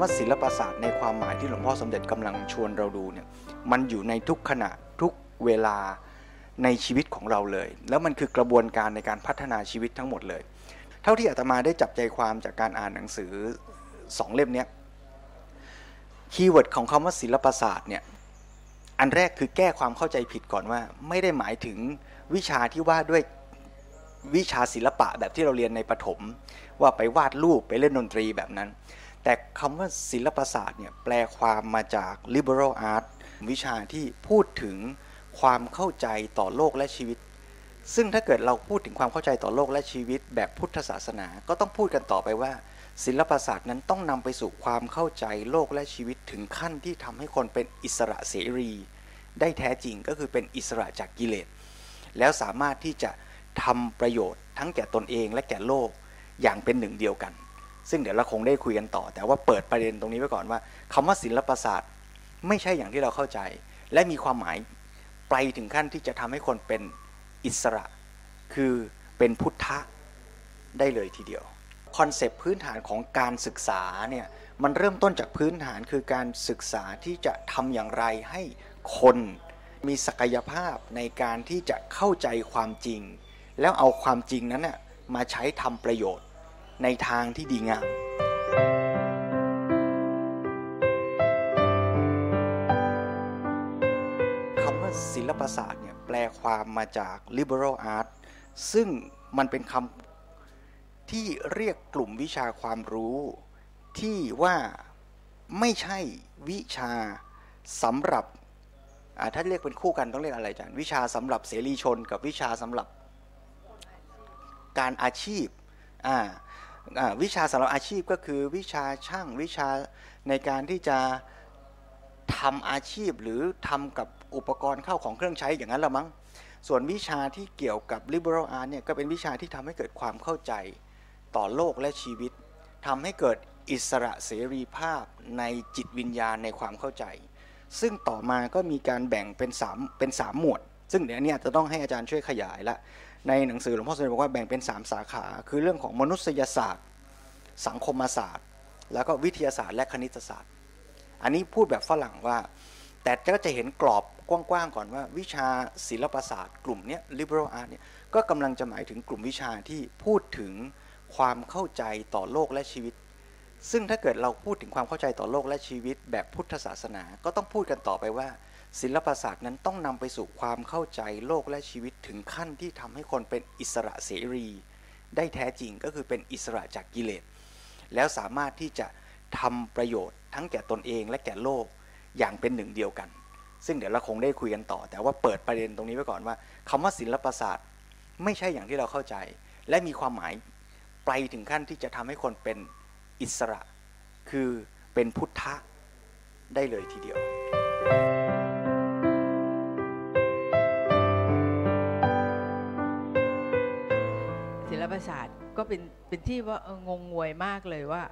ว่าศิลปศาสตร์ในความหมายที่หลวงพ่อสมเด็จกำลังชวนเราดูเนี่ยมันอยู่ในทุกขณะทุกเวลาในชีวิตของเราเลย แล้วมันคือกระบวนการในการพัฒนาชีวิตทั้งหมดเลย เท่าที่อาตมาได้จับใจความจากการอ่านหนังสือสองเล่มเนี้ย keyword ของคำว่าศิลปศาสตร์เนี่ยอันแรกคือแก้ความเข้าใจผิดก่อนว่า ไม่ได้หมายถึงวิชาที่ว่าด้วยวิชาศิลปะแบบที่เราเรียนในประถม ว่าไปวาดรูปไปเล่นดนตรีแบบนั้น แต่คำว่าศิลปศาสตร์เนี่ยแปลความมาจาก liberal art วิชาที่พูดถึงความเข้าใจต่อโลกและชีวิต ซึ่งถ้าเกิดเราพูดถึงความเข้าใจต่อโลกและชีวิต แบบพุทธศาสนา ก็ต้องพูดกันต่อไปว่า ศิลปศาสตร์นั้นต้องนำไปสู่ความเข้าใจโลกและชีวิตถึงขั้นที่ทำให้คนเป็นอิสระเสรี ได้แท้จริงก็คือเป็นอิสระจากกิเลส แล้วสามารถที่จะทำประโยชน์ทั้งแก่ตนเองและแก่โลกอย่างเป็นหนึ่งเดียวกัน ซึ่งเดี๋ยวเราคงได้คุยกันต่อ แต่ว่าเปิดประเด็นตรงนี้ไว้ก่อนว่าคำว่าศิลปศาสตร์ไม่ใช่อย่างที่เราเข้าใจ และมีความหมายไปถึงขั้นที่จะทำให้คนเป็นอิสระ คือเป็นพุทธะได้เลยทีเดียวคอนเซปต์พื้นฐานของการศึกษาเนี่ยมันเริ่มต้นจากพื้นฐานคือการศึกษาที่จะทำอย่างไรให้คนมีศักยภาพในการที่จะเข้าใจความจริง แล้วเอาความจริงนั้นน่ะมาใช้ทำประโยชน์ ในทางที่ดีงามคำว่าศิลปศาสตร์เนี่ยแปลความมาจาก liberal art ซึ่งมันเป็นคำที่เรียกกลุ่มวิชาความรู้ ที่ว่าไม่ใช่วิชาสำหรับถ้าเรียกเป็นคู่กันต้องเรียกอะไรอาจารย์วิชาสำหรับเสรีชนกับวิชาสำหรับการอาชีพอ่า วิชาสำหรับอาชีพก็คือวิชาช่างวิชาในการที่จะทำอาชีพหรือทำกับอุปกรณ์เข้าของเครื่องใช้อย่างนั้นละมั้ง ส่วนวิชาที่เกี่ยวกับ liberal art เนี่ยก็เป็นวิชาที่ทำให้เกิดความเข้าใจต่อโลกและชีวิตทำให้เกิดอิสระเสรีภาพในจิตวิญญาณในความเข้าใจ ซึ่งต่อมาก็มีการแบ่งเป็นสามเป็นสามหมวด ซึ่งเดี๋ยวนี้จะต้องให้อาจารย์ช่วยขยายละ ในหนังสือหลวงพ่อสมเด็จบอกว่าแบ่งเป็น 3 สาขา คือเรื่องของมนุษยศาสตร์ สังคมศาสตร์ แล้วก็วิทยาศาสตร์และคณิตศาสตร์ อันนี้พูดแบบฝรั่งว่า แต่ก็จะเห็นกรอบกว้างๆก่อนว่า วิชาศิลปศาสตร์ กลุ่มนี้ liberal art เนี่ยก็กำลังจะหมายถึงกลุ่มวิชาที่พูดถึงความเข้าใจต่อโลกและชีวิต ซึ่งถ้าเกิดเราพูดถึงความเข้าใจต่อโลกและชีวิต แบบพุทธศาสนา ก็ต้องพูดกันต่อไปว่า ศิลปศาสตร์นั้นต้องนำไปสู่ความเข้าใจโลกและชีวิตถึงขั้นที่ทำให้คนเป็นอิสระเสรี ได้แท้จริงก็คือเป็นอิสระจากกิเลส แล้วสามารถที่จะทำประโยชน์ทั้งแก่ตนเองและแก่โลกอย่างเป็นหนึ่งเดียวกัน ซึ่งเดี๋ยวเราคงได้คุยกันต่อ แต่ว่าเปิดประเด็นตรงนี้ไว้ก่อนว่าคำว่าศิลปศาสตร์ไม่ใช่อย่างที่เราเข้าใจ และมีความหมายไปถึงขั้นที่จะทำให้คนเป็นอิสระ คือเป็นพุทธะได้เลยทีเดียว ปศาสตร์ก็เป็นเป็นที่ว่าเอองงงวยมากเลยว่า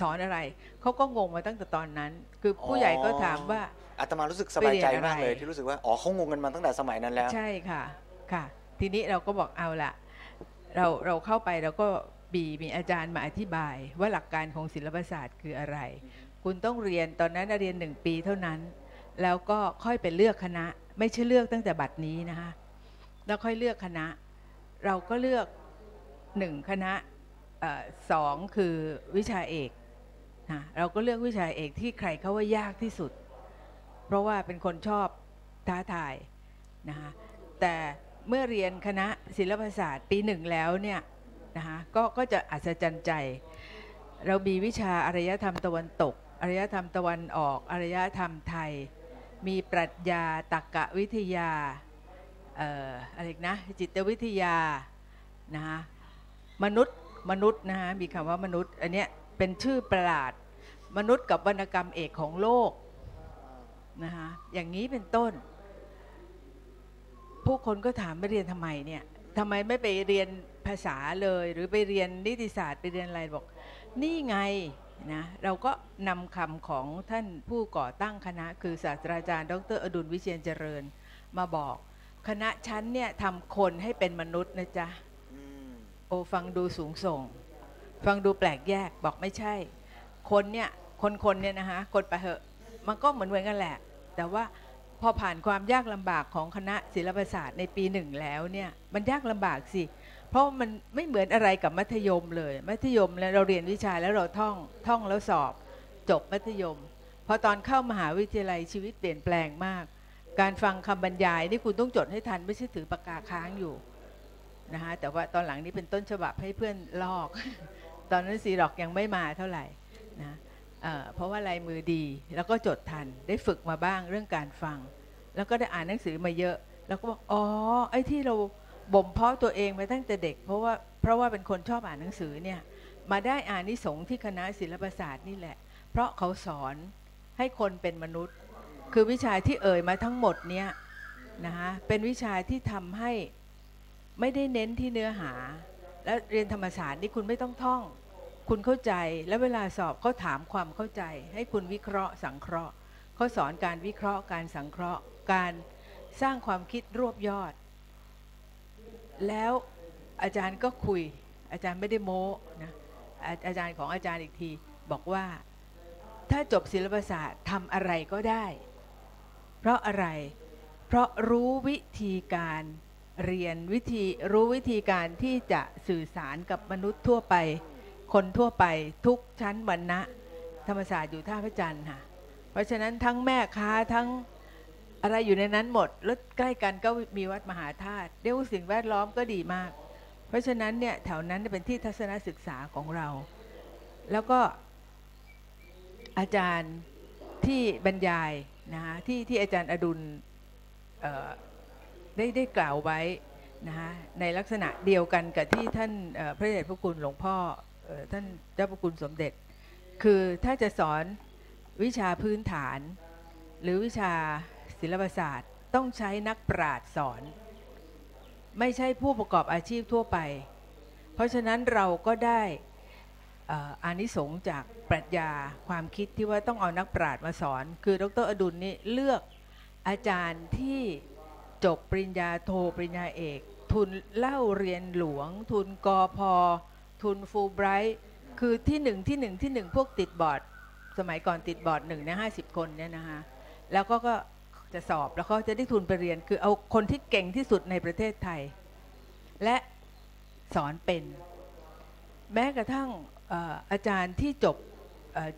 สอนอะไรเขาก็งงมาตั้งแต่ตอนนั้น คือผู้ใหญ่ก็ถามว่าอาตมารู้สึกสบายใจไปเรียนอะไรมากเลยที่รู้สึกว่าอ๋อเขางงกันมาตั้งแต่สมัยนั้นแล้ว ใช่ค่ะค่ะ ทีนี้เราก็บอกเอาละเราเราเข้าไปเราก็บีมีอาจารย์มาอธิบาย ว่าหลักการของศิลปศาสตร์คืออะไร คุณต้องเรียนตอนนั้นเรียนหนึ่งปีเท่านั้น แล้วก็ค่อยไปเลือกคณะ ไม่ใช่เลือกตั้งแต่บัดนี้นะคะแล้วค่อยเลือกคณะ เราก็เลือก หนึ่งคณะออสองคือวิชาเอกนะเราก็เลือกวิชาเอกที่ใครเขาว่ายากที่สุด เพราะว่าเป็นคนชอบท้าทายนะคะแต่เมื่อเรียนคณะศิลปศาสตร์ปีหนึ่งแล้วเนี่ยนะคะก็ก็จะอัศจรรย์ใจ เรามีวิชาอารยธรรมตะวันตกอารยธรรมตะวันออกอารยธรรมไทย มีปรัชญาตรรกะวิทยาอออะไรนะจิตวิทยานะคะ มนุษย์มนุษย์นะคะมีคำว่ามนุษย์ อันเนี้ยเป็นชื่อประหลาด มนุษย์กับวรรณกรรมเอกของโลกนะคะอย่างนี้เป็นต้น ผู้คนก็ถามไปเรียนทำไมเนี่ยทำไมไม่ไปเรียนภาษาเลย หรือไปเรียนนิติศาสตร์ไปเรียนอะไรบอก นี่ไงนะเราก็นำคำของท่านผู้ก่อตั้งคณะ คือศาสตราจารย์ ดร อดุลวิเชียนเจริญ มาบอก คณะชั้นเนี่ยทำคนให้เป็นมนุษย์นะจ๊ะ อืมโอฟังดูสูงส่ง ฟังดูแปลกแยกบอกไม่ใช่ คนเนี่ยคนคนเนี่ยนะคะคนไปเหอะมันก็เหมือนเหมือนกันแหละ แต่ว่าพอผ่านความยากลำบากของคณะศิลปศาสตร์ในปีหนึ่งแล้วเนี่ยมันยากลำบากสิ เพราะมันไม่เหมือนอะไรกับมัธยมเลย มัธยมแล้วเราเรียนวิชาแล้วเราท่องท่องแล้วสอบ จบมัธยมพอตอนเข้ามหาวิทยาลัยชีวิตเปลี่ยนแปลงมาก การฟังคำบรรยายนี่คุณต้องจดให้ทันไม่ใช่ถือปากกาค้างอยู่ นะคะแต่ว่าตอนหลังนี้เป็นต้นฉบับให้เพื่อนลอก ตอนนั้นซีดอกยังไม่มาเท่าไหร่นะเอ่อเพราะว่าลายมือดีแล้วก็จดทันได้ฝึกมาบ้างเรื่องการฟัง แล้วก็ได้อ่านหนังสือมาเยอะ แล้วก็บอกอ๋อไอ้ที่เราบ่มเพาะตัวเองมาตั้งแต่เด็ก เพราะว่าเพราะว่าเป็นคนชอบอ่านหนังสือเนี่ยมาได้อ่านนิสงส์ที่คณะศิลปศาสตร์นี่แหละ เพราะเขาสอนให้คนเป็นมนุษย์ คือวิชาที่เอ่ยมาทั้งหมดเนี่ยนะคะเป็นวิชาที่ทำให้ ไม่ได้เน้นที่เนื้อหา แล้วเรียนธรรมศาสตร์นี่คุณไม่ต้องท่อง คุณเข้าใจแล้วเวลาสอบเขาถามความเข้าใจ ให้คุณวิเคราะห์สังเคราะห์เขาสอนการวิเคราะห์การสังเคราะห์ การสร้างความคิดรวบยอด แล้วอาจารย์ก็คุย อาจารย์ไม่ได้โม้นะอาอาจารย์ของอาจารย์อีกที บอกว่าถ้าจบศิลปศาสตร์ทำอะไรก็ได้ เพราะอะไร เพราะรู้วิธีการ เรียนวิธีรู้วิธีการที่จะสื่อสารกับมนุษย์ทั่วไป คนทั่วไปทุกชั้นวรรณะ ธรรมศาสตร์อยู่ท่าพระจันทร์ค่ะ เพราะฉะนั้นทั้งแม่ค้าทั้งอะไรอยู่ในนั้นหมด แล้วใกล้กันก็มีวัดมหาธาตุเรียกว่าสิ่งแวดล้อมก็ดีมาก เพราะฉะนั้นเนี่ยแถวนั้นเป็นที่ทัศนศึกษาของเรา แล้วก็อาจารย์ที่บรรยายนะคะที่ที่อาจารย์อดุลเอ่อ ได้ได้กล่าวไว้นะคะในลักษณะเดียวกันกับที่ท่านพระเดชพระคุณหลวงพ่อท่านเจ้าพระคุณสมเด็จ คือถ้าจะสอนวิชาพื้นฐาน หรือวิชาศิลปศาสตร์ต้องใช้นักปราชญ์สอน ไม่ใช่ผู้ประกอบอาชีพทั่วไป เพราะฉะนั้นเราก็ได้เอ่ออานิสงส์จากปรัชญาความคิดที่ว่าต้องเอานักปราชญ์มาสอน คือดรอดุลนี่เลือกอาจารย์ที่ จบปริญญาโทปริญญาเอก ทุนเล่าเรียนหลวง ทุนกอพอทุนฟูไบรท์คือที่หนึ่งที่หนึ่งที่หนึ่งพวกติดบอร์ดสมัยก่อนติดบอร์ดหนึ่งในห้าสิบคนเนี่ยนะคะแล้วก็ก็จะสอบแล้วก็จะได้ทุนไปเรียน คือเอาคนที่เก่งที่สุดในประเทศไทย และสอนเป็น แม้กระทั่งอาจารย์ที่จบ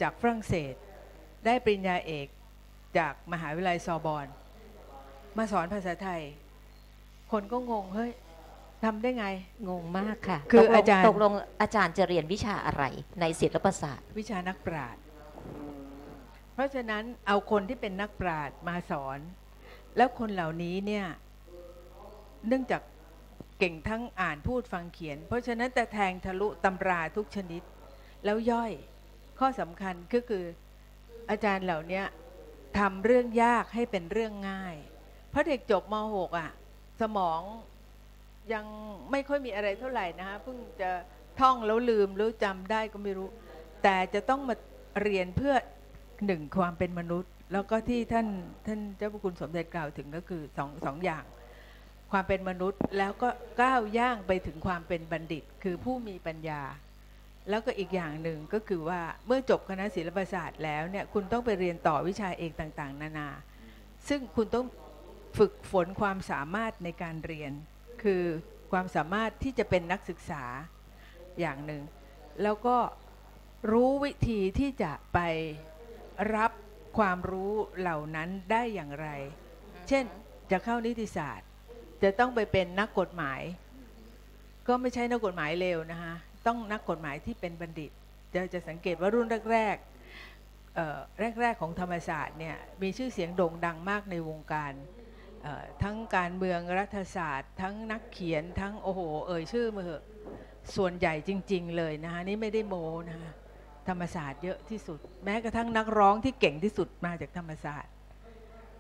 จากฝรั่งเศส ได้ปริญญาเอกจากมหาวิทยาลัยซอบอน มาสอนภาษาไทย คนก็งงเฮ้ยทำได้ไง งงมากค่ะคือตกลงอาจารย์ตกลงอาจารย์จะเรียนวิชาอะไร ในศิลปศาสตร์ วิชานักปราชญ์เพราะฉะนั้นเอาคนที่เป็นนักปราชญ์มาสอน แล้วคนเหล่านี้เนี่ยเนื่องจากเก่งทั้งอ่านพูดฟังเขียน เพราะฉะนั้นแต่แทงทะลุตำราทุกชนิด แล้วย่อยข้อสำคัญก็คืออาจารย์เหล่านี้ทำเรื่องยากให้เป็นเรื่องง่ายเพราะเด็กจบม .6 อะ สมองยังไม่ค่อยมีอะไรเท่าไหร่นะคะเพิ่งจะท่องแล้วลืมหรือจำได้ก็ไม่รู้ แต่จะต้องมาเรียนเพื่อหนึ่งความเป็นมนุษย์ แล้วก็ที่ท่านท่านเจ้าพระคุณสมเด็จกล่าวถึงก็คือสองสองอย่าง ความเป็นมนุษย์แล้วก็ก้าวย่างไปถึงความเป็นบัณฑิต คือผู้มีปัญญา แล้วก็อีกอย่างหนึ่งก็คือว่าเมื่อจบคณะศิลปศาสตร์แล้วเนี่ยคุณต้องไปเรียนต่อวิชาเอกต่างๆ นานา ซึ่งคุณต้อง ฝึกฝนความสามารถในการเรียน คือความสามารถที่จะเป็นนักศึกษาอย่างหนึ่ง แล้วก็รู้วิธีที่จะไปรับความรู้เหล่านั้นได้อย่างไร เช่นจะเข้านิติศาสตร์ จะต้องไปเป็นนักกฎหมาย ก็ไม่ใช่นักกฎหมายเลวนะคะต้องนักกฎหมายที่เป็นบัณฑิตจะจะสังเกตว่ารุ่นแรกๆเอ่อแรกๆของธรรมศาสตร์เนี่ยมีชื่อเสียงโด่งดังมากในวงการ ทั้งการเมืองรัฐศาสตร์ ทั้งนักเขียนทั้งโอ้โห เอ่ยชื่อมาเหอะส่วนใหญ่จริง ๆ เลยนะคะนี่ไม่ได้โมนะคะธรรมศาสตร์เยอะที่สุด แม้กระทั่งนักร้องที่เก่งที่สุดมาจากธรรมศาสตร์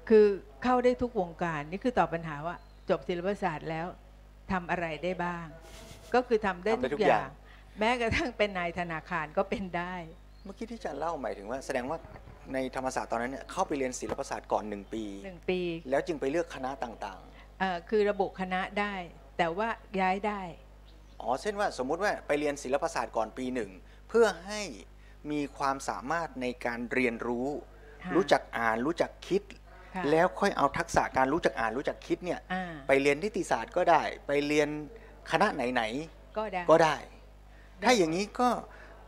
คือเข้าได้ทุกวงการนี่คือตอบปัญหาว่า จบศิลปศาสตร์แล้วทำอะไรได้บ้าง ก็คือทำได้ทำได้ทุทุกกออย่างย่าง แม้กระทั่งเป็นนายธนาคารก็เป็นได้ เมื่อกี้ที่อาจารย์เล่าหมายถึงว่าแสดงว่า ในธรรมศาสตร์ตอนนั้นเนี่ยเข้าไปเรียนศิลปศาสตร์ก่อนหนึ่งปี หนึ่งปีแล้วจึงไปเลือกคณะต่างเอ่อคือระบุคณะได้ แต่ว่าย้ายได้ ๆ อ๋อ เช่นว่าสมมุติว่าไปเรียนศิลปศาสตร์ก่อนปีหนึ่งเพื่อให้มีความสามารถในการเรียนรู้ ค่ะรู้จักอ่านรู้จักคิด ค่ะ แล้วค่อยเอาทักษะการรู้จักอ่านรู้จักคิดเนี่ยอ่าไปเรียนนิติศาสตร์ก็ได้ ไปเรียนคณะไหน ก็ได้ ๆ ก็ได้ ถ้าอย่างนี้ก็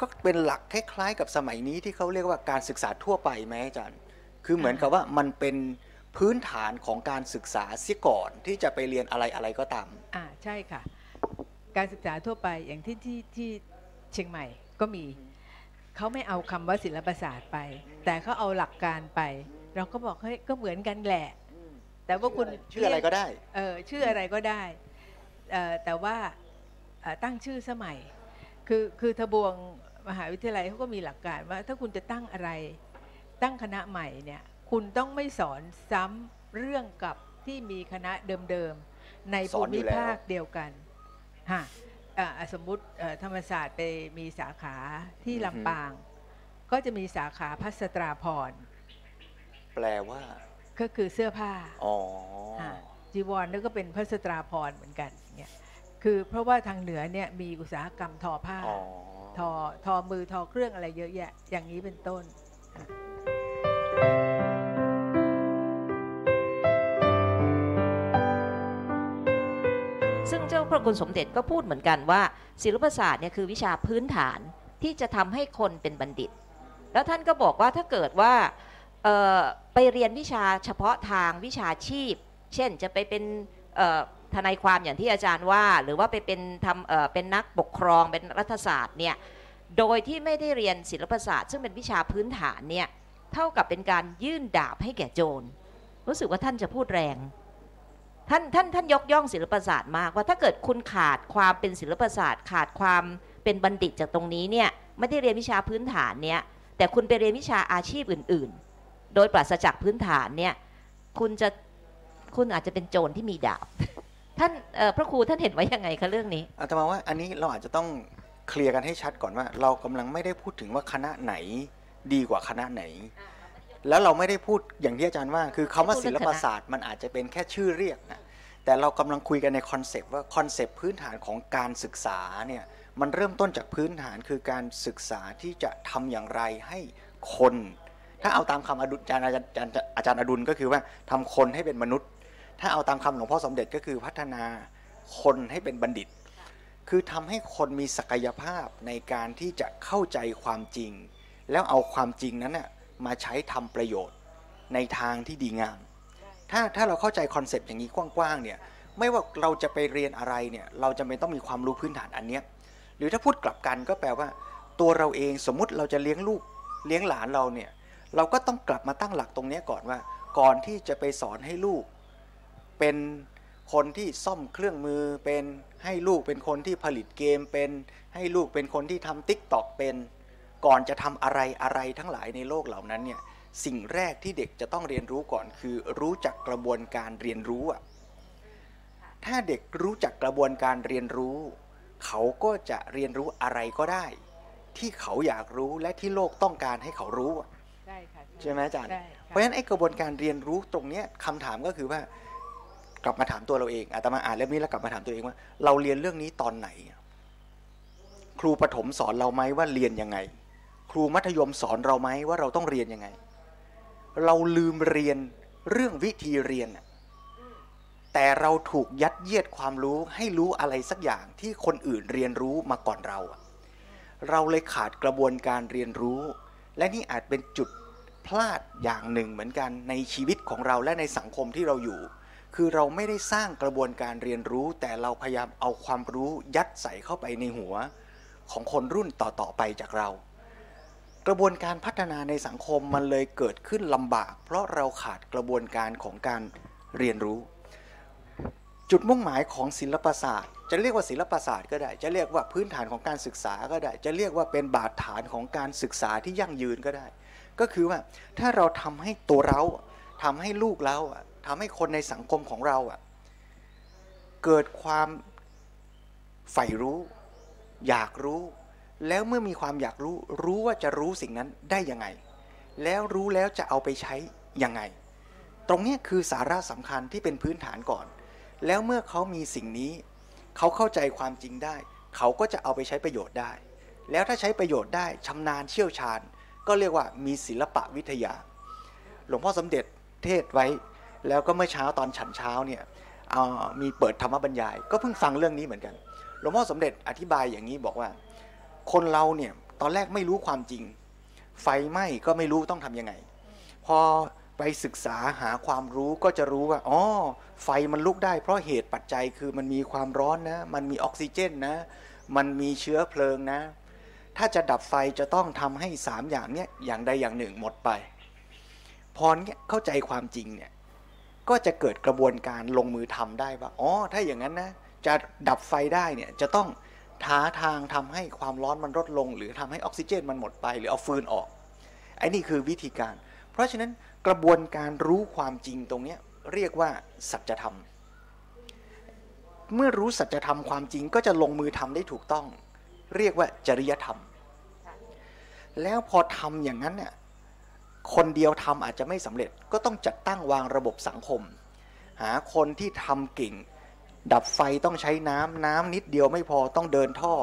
ก็เป็นหลักคล้ายๆกับสมัยนี้ที่เขาเรียกว่าการศึกษาทั่วไปไหมอาจารย์ คือเหมือนกับว่ามันเป็นพื้นฐานของการศึกษาเสียก่อนที่จะไปเรียนอะไรอะไรก็ตาม อ่าใช่ค่ะ การศึกษาทั่วไปอย่างที่ที่ที่เชียงใหม่ก็มี เขาไม่เอาคำว่าศิลปศาสตร์ไป แต่เขาเอาหลักการไป เราก็บอกเฮ้ยก็เหมือนกันแหละ แต่ว่าคุณชื่ออะไรก็ได้เออชื่ออะไรก็ได้เอ่อแต่ว่าเอ่อตั้งชื่อสมัย คือคือทบวง มหาวิทยาลัยเขาก็มีหลักการว่า ถ้าคุณจะตั้งอะไร ตั้งคณะใหม่เนี่ยคุณต้องไม่สอนซ้ำเรื่องกับที่มีคณะเดิมๆ ในสภูอนอยู่มิแล้วภาคเดียวกันฮะอ่าสมมุติเอ่อธรรมศาสตร์ไปมีสาขาที่ลำปาง ก็จะมีสาขาพัสตราพรณ์แปลว่า ก็คือเสื้อผ้าอ๋ออ่าจีวรนี่ก็เป็นพัสตราพรณ์เหมือนกันเนี่ยคือเพราะว่าทางเหนือเนี่ยมีอุตสาหกรรมทอผ้าอ๋อ ทอทอมือทอเครื่องอะไรเยอะแยะ อย่างนี้เป็นต้นซึ่งเจ้าพระคุณสมเด็จก็พูดเหมือนกันว่า ศิลปศาสตร์เนี่ยคือวิชาพื้นฐานที่จะทำให้คนเป็นบัณฑิต แล้วท่านก็บอกว่าถ้าเกิดว่าไปเรียนวิชาเฉพาะทางวิชาชีพ เช่นจะไปเป็น ทนายความอย่างที่อาจารย์ว่า หรือว่าไปเป็นทำเอ่อเป็นนักปกครองเป็นรัฐศาสตร์เนี่ยโดยที่ไม่ได้เรียนศิลปศาสตร์ ซึ่งเป็นวิชาพื้นฐานเนี่ยเท่ากับเป็นการยื่นดาบให้แก่โจรรู้สึกว่าท่านจะพูดแรง ท่านท่านท่านยกย่องศิลปศาสตร์มากว่าถ้าเกิดคุณขาดความเป็นศิลปศาสตร์ ขาดความเป็นบัณฑิตจากตรงนี้เนี่ยไม่ได้เรียนวิชาพื้นฐานเนี่ยแต่คุณไปเรียนวิชาอาชีพอื่น ๆ โดยปราศจากพื้นฐานเนี่ยคุณจะคุณอาจจะเป็นโจรที่มีดาบ ท่านเอ่อพระครูท่านเห็นไว้ยังไงคะเรื่องนี้อาตมาว่าอันนี้เราอาจจะต้องเคลียร์กันให้ชัดก่อนว่า เรากำลังไม่ได้พูดถึงว่าคณะไหนดีกว่าคณะไหน แล้วเราไม่ได้พูดอย่างที่อาจารย์ว่า คือคำว่าศิลปศาสตร์มันอาจจะเป็นแค่ชื่อเรียกนะแต่เรากำลังคุยกันใน concept ว่า concept พื้นฐานของการศึกษาเนี่ยมันเริ่มต้นจากพื้นฐานคือการศึกษาที่จะทำอย่างไรให้คน ถ้าเอาตามคำอดุลอาจารย์อาจารย์อาจารย์อดุลก็คือว่าทำคนให้เป็นมนุษย์ ถ้าเอาตามคำหลวงพ่อสมเด็จก็คือพัฒนาคนให้เป็นบัณฑิต คือทำให้คนมีศักยภาพในการที่จะเข้าใจความจริง แล้วเอาความจริงนั้นน่ะมาใช้ทำประโยชน์ในทางที่ดีงาม ถ้าถ้าเราเข้าใจคอนเซปต์อย่างนี้กว้างๆเนี่ยไม่ว่าเราจะไปเรียนอะไรเนี่ยเราจะไม่ต้องมีความรู้พื้นฐานอันเนี้ยหรือถ้าพูดกลับกันก็แปลว่า ตัวเราเองสมมุติเราจะเลี้ยงลูกเลี้ยงหลานเราเนี่ยเราก็ต้องกลับมาตั้งหลักตรงนี้ก่อนว่า ก่อนที่จะไปสอนให้ลูก เป็นคนที่ซ่อมเครื่องมือเป็นให้ลูกเป็นคนที่ผลิตเกมเป็น ให้ลูกเป็นคนที่ทำติ๊กตอกเป็น ก่อนจะทำอะไรอะไรทั้งหลายในโลกเหล่านั้นเนี่ยสิ่งแรกที่เด็กจะต้องเรียนรู้ก่อนคือรู้จักกระบวนการเรียนรู้อะถ้าเด็กรู้จักกระบวนการเรียนรู้ เขาก็จะเรียนรู้อะไรก็ได้ ที่เขาอยากรู้และที่โลกต้องการให้เขารู้อะได้ค่ะใช่ไหมอาจารย์ได้เพราะฉะนั้นไอ้กระบวนการเรียนรู้ตรงเนี้ยคำถามก็คือว่า กลับมาถามตัวเราเองอาตมาอ่านเล่มนี้แล้วกลับมาถามตัวเองว่า เราเรียนเรื่องนี้ตอนไหน ครูประถมสอนเราไหมว่าเรียนยังไง ครูมัธยมสอนเราไหมว่าเราต้องเรียนยังไง เราลืมเรียนเรื่องวิธีเรียนแต่เราถูกยัดเยียดความรู้ให้รู้อะไรสักอย่างที่คนอื่นเรียนรู้มาก่อนเรา เราเลยขาดกระบวนการเรียนรู้ และนี่อาจเป็นจุดพลาดอย่างหนึ่งเหมือนกันในชีวิตของเราและในสังคมที่เราอยู่ คือเราไม่ได้สร้างกระบวนการเรียนรู้ แต่เราพยายามเอาความรู้ยัดใส่เข้าไปในหัว ของคนรุ่นต่อๆไปจากเรา กระบวนการพัฒนาในสังคมมันเลยเกิดขึ้นลำบาก เพราะเราขาดกระบวนการของการเรียนรู้ จุดมุ่งหมายของศิลปศาสตร์ จะเรียกว่าศิลปศาสตร์ก็ได้ จะเรียกว่าพื้นฐานของการศึกษาก็ได้ จะเรียกว่าเป็นบาดฐานของการศึกษาที่ยั่งยืนก็ได้ ก็คือว่าถ้าเราทำให้ตัวเราทำให้ลูกเรา ทำให้คนในสังคมของเราอะเกิดความใฝ่รู้ อยากรู้ แล้วเมื่อมีความอยากรู้ รู้ว่าจะรู้สิ่งนั้นได้ยังไง แล้วรู้แล้วจะเอาไปใช้ยังไง ตรงนี้คือสาระสำคัญที่เป็นพื้นฐานก่อน แล้วเมื่อเขามีสิ่งนี้ เขาเข้าใจความจริงได้ เขาก็จะเอาไปใช้ประโยชน์ได้ แล้วถ้าใช้ประโยชน์ได้ชำนาญเชี่ยวชาญ ก็เรียกว่ามีศิลปะวิทยา หลวงพ่อสมเด็จเทศไว้ แล้วก็เมื่อเช้าตอนฉันเช้าเนี่ยมีเปิดธรรมบรรยาย ก็เพิ่งฟังเรื่องนี้เหมือนกันหลวงพ่อสมเด็จอธิบายอย่างนี้บอกว่า คนเราเนี่ยตอนแรกไม่รู้ความจริง ไฟไหม้ก็ไม่รู้ต้องทํำยังไง พอไปศึกษาหาความรู้ก็จะรู้ว่าอ๋อไฟมันลุกได้เพราะเหตุปัจจัยคือมันมีความร้อนนะ มันมีออกซิเจนนะ มันมีเชื้อเพลิงนะ ถ้าจะดับไฟจะต้องทำให้สามอย่างเนี้ยอย่างใดอย่างหนึ่งหมดไป พอเนี้ยเข้าใจความจริงเนี่ย ก็จะเกิดกระบวนการลงมือทำได้ว่าอ๋อถ้าอย่างนั้นนะจะดับไฟได้เนี่ยจะต้องท้าทางทำให้ความร้อนมันลดลง หรือทำให้ออกซิเจนมันหมดไป หรือเอาฟืนออกไอ้นี่คือวิธีการ เพราะฉะนั้นกระบวนการรู้ความจริงตรงนี้เรียกว่าสัจธรรม เมื่อรู้สัจธรรมความจริงก็จะลงมือทำได้ถูกต้อง เรียกว่าจริยธรรม แล้วพอทำอย่างนั้นเนี่ย คนเดียวทำอาจจะไม่สำเร็จก็ต้องจัดตั้งวางระบบสังคม หาคนที่ทำเก่ง ดับไฟต้องใช้น้ำน้ำนิดเดียวไม่พอต้องเดินท่อ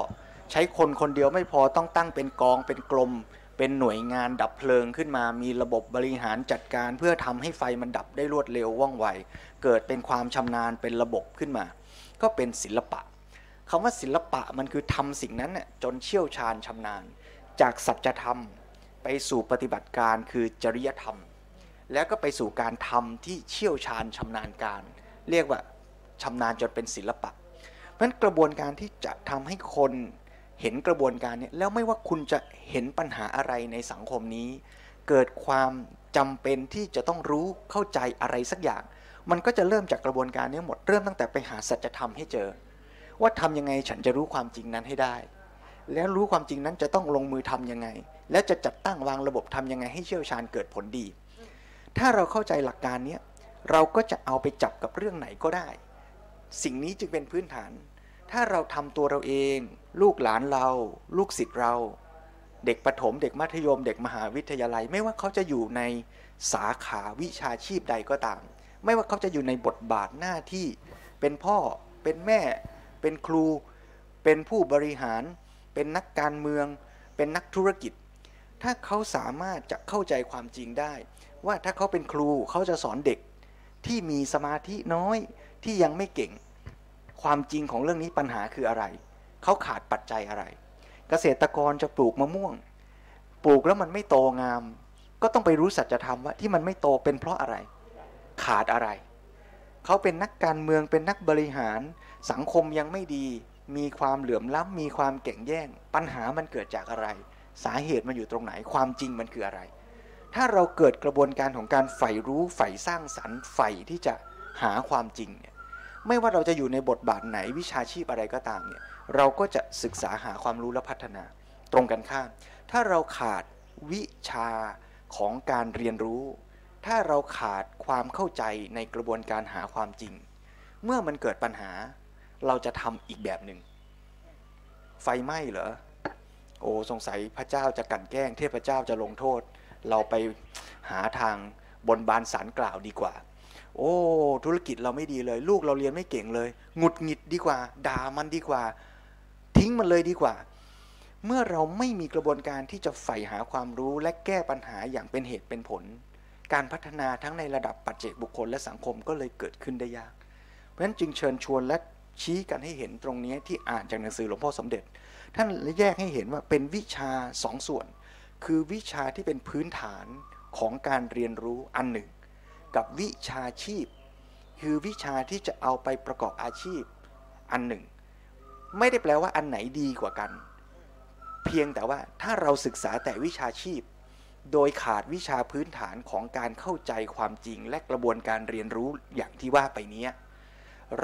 ใช้คนคนเดียวไม่พอต้องตั้งเป็นกองเป็นกลม เป็นหน่วยงานดับเพลิงขึ้นมา มีระบบบริหารจัดการเพื่อทำให้ไฟมันดับได้รวดเร็วว่องไว เกิดเป็นความชำนาญเป็นระบบขึ้นมา ก็เป็นศิลปะคำว่าศิลปะมันคือทำสิ่งนั้นน่จนเชี่ยวชาญชำนาญ จากสัจธรรม ไปสู่ปฏิบัติการคือจริยธรรม แล้วก็ไปสู่การทำที่เชี่ยวชาญชำนาญการ เรียกว่าชำนาญจนเป็นศิลปะ เพราะฉะนั้นกระบวนการที่จะทำให้คนเห็นกระบวนการนี้แล้วไม่ว่าคุณจะเห็นปัญหาอะไรในสังคมนี้ เกิดความจำเป็นที่จะต้องรู้เข้าใจอะไรสักอย่าง มันก็จะเริ่มจากกระบวนการนี้หมดเริ่มตั้งแต่ไปหาสัจธรรมให้เจอ ว่าทำยังไงฉันจะรู้ความจริงนั้นให้ได้ แล้วรู้ความจริงนั้นจะต้องลงมือทํำยังไง และจะจัดตั้งวางระบบทํำยังไงให้เชี่ยวชาญเกิดผลดี ถ้าเราเข้าใจหลักการนี้เราก็จะเอาไปจับกับเรื่องไหนก็ได้ สิ่งนี้จึงเป็นพื้นฐาน ถ้าเราทำตัวเราเอง ลูกหลานเรา ลูกศิษย์เรา เด็กประถม เด็กมัธยม เด็กมหาวิทยาลัย ไม่ว่าเขาจะอยู่ในสาขาวิชาชีพใดก็ตาม ไม่ว่าเขาจะอยู่ในบทบาทหน้าที่ เป็นพ่อเป็นแม่ เป็นครู เป็นผู้บริหาร เป็นนักการเมือง เป็นนักธุรกิจ ถ้าเขาสามารถจะเข้าใจความจริงได้ ว่าถ้าเขาเป็นครูเขาจะสอนเด็ก ที่มีสมาธิน้อยที่ยังไม่เก่ง ความจริงของเรื่องนี้ปัญหาคืออะไร เขาขาดปัจจัยอะไร เกษตรกรจะปลูกมะม่วง ปลูกแล้วมันไม่โตงาม ก็ต้องไปรู้สัจธรรมว่าที่มันไม่โตเป็นเพราะอะไร ขาดอะไร เขาเป็นนักการเมืองเป็นนักบริหาร สังคมยังไม่ดี มีความเหลื่อมล้ำมีความแก่งแย่ง ปัญหามันเกิดจากอะไร สาเหตุมันอยู่ตรงไหนความจริงมันคืออะไร ถ้าเราเกิดกระบวนการของการใฝ่รู้ใฝ่สร้างสรรค์ใฝ่ที่จะหาความจริงเนี่ยไม่ว่าเราจะอยู่ในบทบาทไหนวิชาชีพอะไรก็ตามเนี่ยเราก็จะศึกษาหาความรู้และพัฒนา ตรงกันข้าม ถ้าเราขาดวิชาของการเรียนรู้ ถ้าเราขาดความเข้าใจในกระบวนการหาความจริง เมื่อมันเกิดปัญหา เราจะทำอีกแบบหนึ่งไฟไหม้เหรอโอ้สงสัยพระเจ้าจะกันแกล้ง เทพเจ้าจะลงโทษ เราไปหาทางบนบานสารกล่าวดีกว่า โอ้ธุรกิจเราไม่ดีเลย ลูกเราเรียนไม่เก่งเลยหงุดหงิดดีกว่า ด่ามันดีกว่า ทิ้งมันเลยดีกว่า เมื่อเราไม่มีกระบวนการที่จะใฝ่หาความรู้และแก้ปัญหาอย่างเป็นเหตุเป็นผล การพัฒนาทั้งในระดับปัจเจกบุคคลและสังคมก็เลยเกิดขึ้นได้ยาก เพราะฉะนั้นจึงเชิญชวนและ ชี้กันให้เห็นตรงนี้ที่อ่านจากหนังสือหลวงพ่อสมเด็จ ท่านแยกให้เห็นว่าเป็นวิชาสองส่วน คือวิชาที่เป็นพื้นฐานของการเรียนรู้อันหนึ่ง กับวิชาชีพ คือวิชาที่จะเอาไปประกอบอาชีพอันหนึ่ง ไม่ได้แปลว่าอันไหนดีกว่ากัน เพียงแต่ว่าถ้าเราศึกษาแต่วิชาชีพ โดยขาดวิชาพื้นฐานของการเข้าใจความจริงและกระบวนการเรียนรู้อย่างที่ว่าไปนี้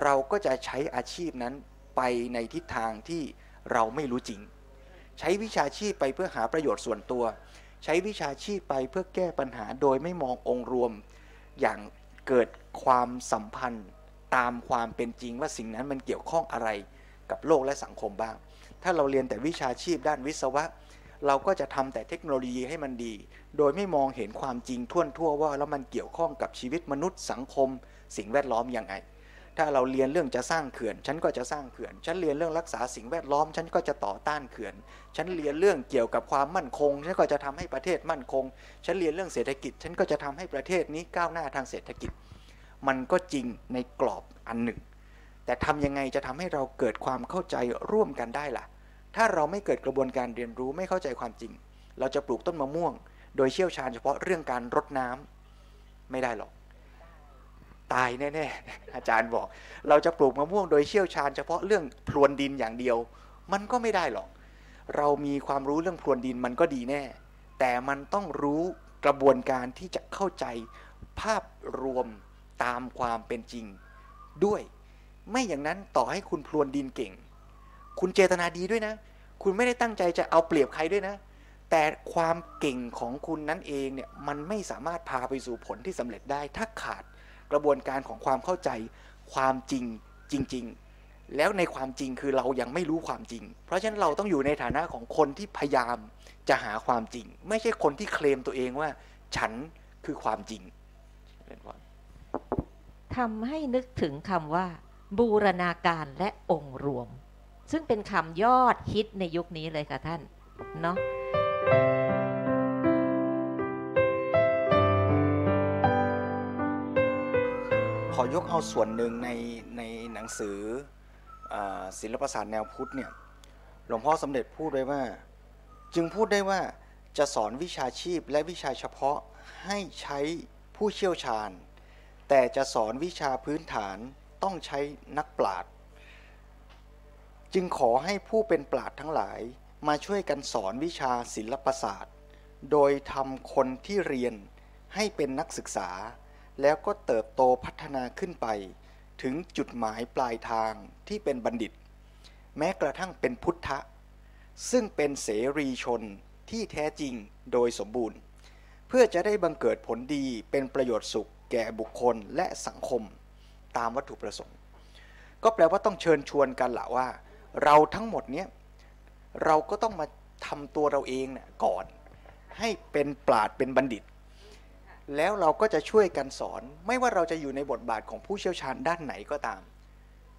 เราก็จะใช้อาชีพนั้นไปในทิศทางที่เราไม่รู้จริง ใช้วิชาชีพไปเพื่อหาประโยชน์ส่วนตัว ใช้วิชาชีพไปเพื่อแก้ปัญหาโดยไม่มององค์รวม อย่างเกิดความสัมพันธ์ตามความเป็นจริงว่าสิ่งนั้นมันเกี่ยวข้องอะไรกับโลกและสังคมบ้าง ถ้าเราเรียนแต่วิชาชีพด้านวิศวะ เราก็จะทำแต่เทคโนโลยีให้มันดี โดยไม่มองเห็นความจริงท่วนทั่วว่าแล้วมันเกี่ยวข้องกับชีวิตมนุษย์สังคม สิ่งแวดล้อมอยังไง ถ้าเราเรียนเรื่องจะสร้างเขื่อน ฉันก็จะสร้างเขื่อน ฉันเรียนเรื่องรักษาสิ่งแวดล้อม ฉันก็จะต่อต้านเขื่อน ฉันเรียนเรื่องเกี่ยวกับความมั่นคง ฉันก็จะทำให้ประเทศมั่นคง ฉันเรียนเรื่องเศรษฐกิจ ฉันก็จะทำให้ประเทศนี้ก้าวหน้าทางเศรษฐกิจ มันก็จริงในกรอบอันหนึ่ง แต่ทำยังไงจะทำให้เราเกิดความเข้าใจร่วมกันได้ล่ะ ถ้าเราไม่เกิดกระบวนการเรียนรู้ไม่เข้าใจความจริง เราจะปลูกต้นมะม่วง โดยเชี่ยวชาญเฉพาะเรื่องการรดน้ำไม่ได้หรอก ตายแน่ๆอาจารย์บอก เราจะปลูกมะม่วงโดยเชี่ยวชาญเฉพาะเรื่องพรวนดินอย่างเดียว มันก็ไม่ได้หรอก เรามีความรู้เรื่องพรวนดินมันก็ดีแน่ แต่มันต้องรู้กระบวนการที่จะเข้าใจภาพรวมตามความเป็นจริง ด้วย ไม่อย่างนั้นต่อให้คุณพรวนดินเก่ง คุณเจตนาดีด้วยนะ คุณไม่ได้ตั้งใจจะเอาเปรียบใครด้วยนะ แต่ความเก่งของคุณนั้นเองเนี่ยมันไม่สามารถพาไปสู่ผลที่สำเร็จได้ถ้าขาด กระบวนการของความเข้าใจความจริงจริง ๆ แล้วในความจริงคือเรายังไม่รู้ความจริง เพราะฉะนั้นเราต้องอยู่ในฐานะของคนที่พยายามจะหาความจริง ไม่ใช่คนที่เคลมตัวเองว่า ฉันคือความจริงทำให้นึกถึงคำว่า บูรณาการและองค์รวม ซึ่งเป็นคำยอดฮิตในยุคนี้เลยค่ะท่าน เนาะ อยกเอาส่วนหนึ่งในในหนังสือศิลปศาสตร์แนวพุทธเนี่ยหลวงพ่อสมเด็จพูดไว้ว่า จึงพูดได้ว่าจะสอนวิชาชีพและวิชาเฉพาะให้ใช้ผู้เชี่ยวชาญ แต่จะสอนวิชาพื้นฐานต้องใช้นักปราชญ์จึงขอให้ผู้เป็นปราชญ์ทั้งหลายมาช่วยกันสอนวิชาศิลปศาสตร์ โดยทำคนที่เรียนให้เป็นนักศึกษา แล้วก็เติบโตพัฒนาขึ้นไป ถึงจุดหมายปลายทางที่เป็นบัณฑิต แม้กระทั่งเป็นพุทธะ ซึ่งเป็นเสรีชนที่แท้จริงโดยสมบูรณ์ เพื่อจะได้บังเกิดผลดีเป็นประโยชน์สุขแก่บุคคลและสังคม ตามวัตถุประสงค์ ก็แปลว่าต้องเชิญชวนกันละว่า เราทั้งหมดเนี้ยเราก็ต้องมาทำตัวเราเองเนี่ยก่อน ให้เป็นปราดเป็นบัณฑิต แล้วเราก็จะช่วยกันสอน ไม่ว่าเราจะอยู่ในบทบาทของผู้เชี่ยวชาญด้านไหนก็ตาม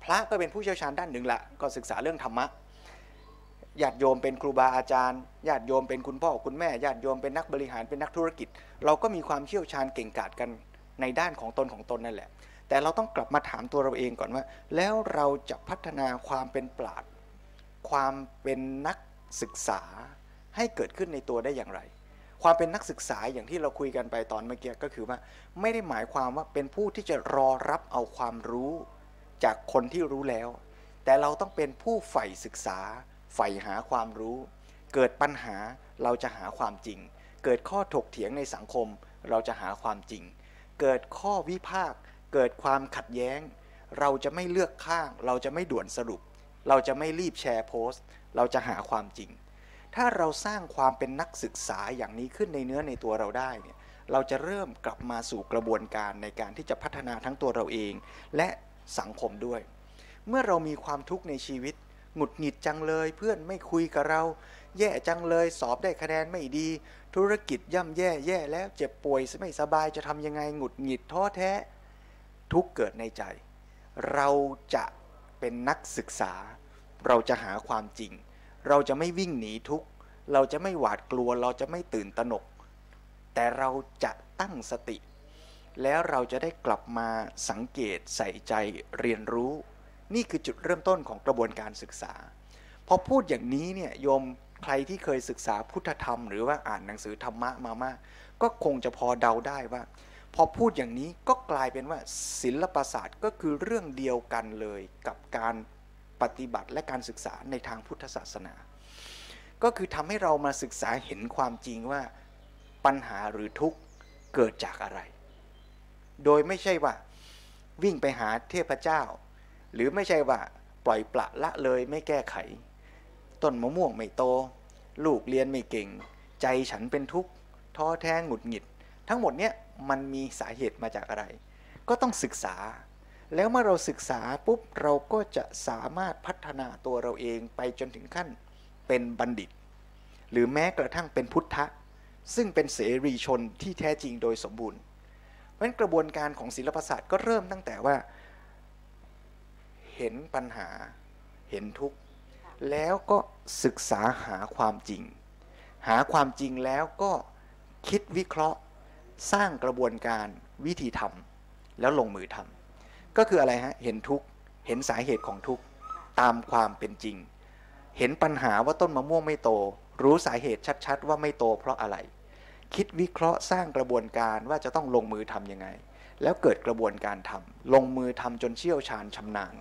พระก็เป็นผู้เชี่ยวชาญด้านหนึ่งละก็ศึกษาเรื่องธรรมะญาติโยมเป็นครูบาอาจารย์ญาติโยมเป็นคุณพ่อคุณแม่ญาติโยมเป็นนักบริหารเป็นนักธุรกิจ เราก็มีความเชี่ยวชาญเก่งกาจกันในด้านของตนของตนนั่นแหละ แต่เราต้องกลับมาถามตัวเราเองก่อนว่า แล้วเราจะพัฒนาความเป็นปราดความเป็นนักศึกษาให้เกิดขึ้นในตัวได้อย่างไร ความเป็นนักศึกษาอย่างที่เราคุยกันไปตอนเมื่อกี้ก็คือว่า ไม่ได้หมายความว่าเป็นผู้ที่จะรอรับเอาความรู้ จากคนที่รู้แล้ว แต่เราต้องเป็นผู้ใฝ่ศึกษา ใฝ่หาความรู้ เกิดปัญหาเราจะหาความจริง เกิดข้อถกเถียงในสังคม เราจะหาความจริง เกิดข้อวิพากษ์เกิดความขัดแย้ง เราจะไม่เลือกข้าง เราจะไม่ด่วนสรุป เราจะไม่รีบแชร์โพสต์ เราจะหาความจริง ถ้าเราสร้างความเป็นนักศึกษาอย่างนี้ขึ้นในเนื้อในตัวเราได้เนี่ยเราจะเริ่มกลับมาสู่กระบวนการในการที่จะพัฒนาทั้งตัวเราเอง และสังคมด้วย เมื่อเรามีความทุกข์ในชีวิต หงุดหงิดจังเลยเพื่อนไม่คุยกับเรา แย่จังเลยสอบได้คะแนนไม่ดี ธุรกิจย่ำแย่แย่แล้วเจ็บป่วยไม่สบายจะทำยังไงหงุดหงิดท้อแท้ ทุกเกิดในใจ เราจะเป็นนักศึกษา เราจะหาความจริง เราจะไม่วิ่งหนีทุกข์ เราจะไม่หวาดกลัว เราจะไม่ตื่นตระหนก แต่เราจะตั้งสติ แล้วเราจะได้กลับมาสังเกตใส่ใจเรียนรู้ นี่คือจุดเริ่มต้นของกระบวนการศึกษา พอพูดอย่างนี้เนี่ยโยมใครที่เคยศึกษาพุทธธรรม หรือว่าอ่านหนังสือธรรมะมามาก ก็คงจะพอเดาได้ว่า พอพูดอย่างนี้ก็กลายเป็นว่าศิลปศาสตร์ก็คือเรื่องเดียวกันเลยกับการ ปฏิบัติและการศึกษาในทางพุทธศาสนา ก็คือทำให้เรามาศึกษาเห็นความจริงว่าปัญหาหรือทุกข์เกิดจากอะไร โดยไม่ใช่ว่า วิ่งไปหาเทพเจ้า หรือไม่ใช่ว่าปล่อยปละละเลยไม่แก้ไข ต้นมะม่วงไม่โต ลูกเรียนไม่เก่ง ใจฉันเป็นทุกข์ท้อแท้หงุดหงิด ทั้งหมดเนี้ยมันมีสาเหตุมาจากอะไร ก็ต้องศึกษา แล้วเมื่อเราศึกษาปุ๊บเราก็จะสามารถพัฒนาตัวเราเองไปจนถึงขั้นเป็นบัณฑิต หรือแม้กระทั่งเป็นพุทธะ ซึ่งเป็นเสรีชนที่แท้จริงโดยสมบูรณ์ เพราะฉะนั้นกระบวนการของศิลปศาสตร์ก็เริ่มตั้งแต่ว่า เห็นปัญหาเห็นทุกข์แล้วก็ศึกษาหาความจริง หาความจริงแล้วก็คิดวิเคราะห์ สร้างกระบวนการวิธีทำแล้วลงมือทำ ก็คืออะไรฮะ เห็นทุกข์ เห็นสาเหตุของทุกข์ ตามความเป็นจริง เห็นปัญหาว่าต้นมะม่วงไม่โต รู้สาเหตุชัดๆ ว่าไม่โตเพราะอะไร คิดวิเคราะห์สร้างกระบวนการว่าจะต้องลงมือทำยังไง แล้วเกิดกระบวนการทำลงมือทำจนเชี่ยวชาญชำนาญ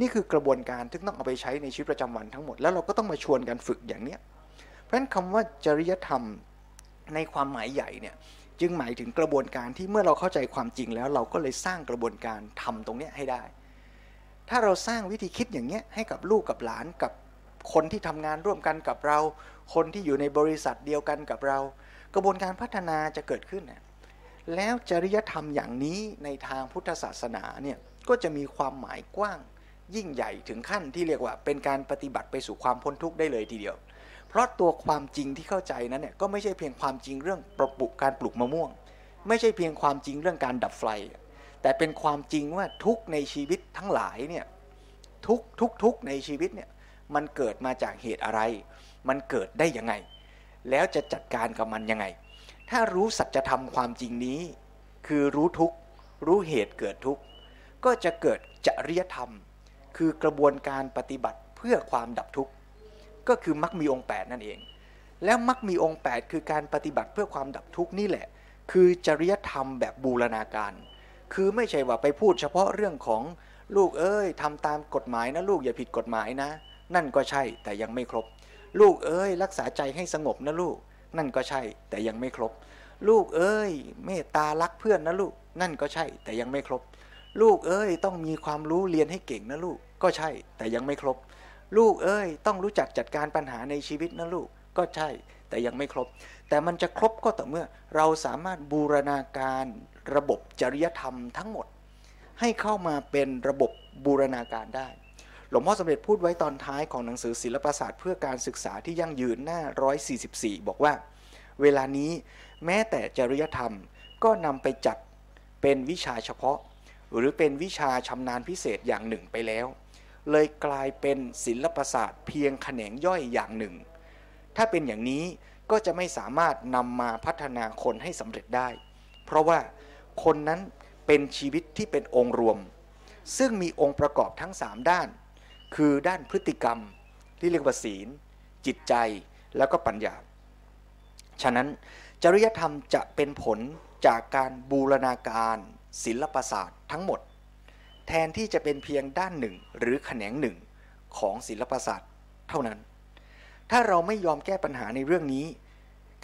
นี่คือกระบวนการที่ต้องเอาไปใช้ในชีวิตประจำวันทั้งหมด แล้วเราก็ต้องมาชวนกันฝึกอย่างเนี้ย เพราะฉะนั้นคำว่าจริยธรรมในความหมายใหญ่เนี่ย จึงหมายถึงกระบวนการที่เมื่อเราเข้าใจความจริงแล้ว เราก็เลยสร้างกระบวนการทำตรงนี้ให้ได้ ถ้าเราสร้างวิธีคิดอย่างนี้ให้กับลูกกับหลานกับคนที่ทำงานร่วมกันกับเรา คนที่อยู่ในบริษัทเดียวกันกับเรา กระบวนการพัฒนาจะเกิดขึ้นนะแล้วจริยธรรมอย่างนี้ในทางพุทธศาสนาเนี่ยก็จะมีความหมายกว้าง ยิ่งใหญ่ถึงขั้นที่เรียกว่าเป็นการปฏิบัติไปสู่ความพ้นทุกข์ได้เลยทีเดียว เพราะตัวความจริงที่เข้าใจนั้นเนี่ยก็ไม่ใช่เพียงความจริงเรื่องปลูกการปลูกมะม่วง ไม่ใช่เพียงความจริงเรื่องการดับไฟ แต่เป็นความจริงว่าทุกในชีวิตทั้งหลายเนี่ยทุกทุกทุกในชีวิตเนี่ยมันเกิดมาจากเหตุอะไร มันเกิดได้ยังไง แล้วจะจัดการกับมันยังไง ถ้ารู้สัจธรรมความจริงนี้ คือรู้ทุกรู้เหตุเกิดทุกก็จะเกิดจริยธรรม คือกระบวนการปฏิบัติเพื่อความดับทุกข์ ก็คือมรรคมีองค์ 8 นั่นเอง แล้วมรรคมีองค์ 8 คือการปฏิบัติเพื่อความดับทุกข์นี่แหละ คือจริยธรรมแบบบูรณาการ คือไม่ใช่ว่าไปพูดเฉพาะเรื่องของลูกเอ้ยทำตามกฎหมายนะลูกอย่าผิดกฎหมายนะ นั่นก็ใช่แต่ยังไม่ครบ ลูกเอ้ย รักษาใจให้สงบนะลูก นั่นก็ใช่แต่ยังไม่ครบ ลูกเอ้ย เมตตารักเพื่อนนะลูก นั่นก็ใช่แต่ยังไม่ครบ ลูกเอ้ยต้องมีความรู้เรียนให้เก่งนะลูกก็ใช่แต่ยังไม่ครบ ลูกเอ้ย ต้องรู้จักจัดการปัญหาในชีวิตนะลูกก็ใช่ แต่ยังไม่ครบ แต่มันจะครบก็ต่อเมื่อเราสามารถบูรณาการระบบจริยธรรมทั้งหมด ให้เข้ามาเป็นระบบบูรณาการได้ หลวงพ่อสมเด็จพูดไว้ตอนท้ายของหนังสือศิลปศาสตร์เพื่อการศึกษาที่ยั่งยืนหน้า 144 บอกว่า เวลานี้แม้แต่จริยธรรมก็นำไปจัดเป็นวิชาเฉพาะ หรือเป็นวิชาชำนาญพิเศษอย่างหนึ่งไปแล้ว เลยกลายเป็นศิลปศาสตร์เพียงแขนงย่อยอย่างหนึ่ง ถ้าเป็นอย่างนี้ก็จะไม่สามารถนำมาพัฒนาคนให้สำเร็จได้ เพราะว่าคนนั้นเป็นชีวิตที่เป็นองค์รวม ซึ่งมีองค์ประกอบทั้ง 3 ด้าน คือด้านพฤติกรรมที่เรียกว่าศีล จิตใจแล้วก็ปัญญา ฉะนั้นจริยธรรมจะเป็นผลจากการบูรณาการ ศิลปศาสตร์ทั้งหมด แทนที่จะเป็นเพียงด้านหนึ่งหรือแขนงหนึ่งของศิลปศาสตร์เท่านั้น ถ้าเราไม่ยอมแก้ปัญหาในเรื่องนี้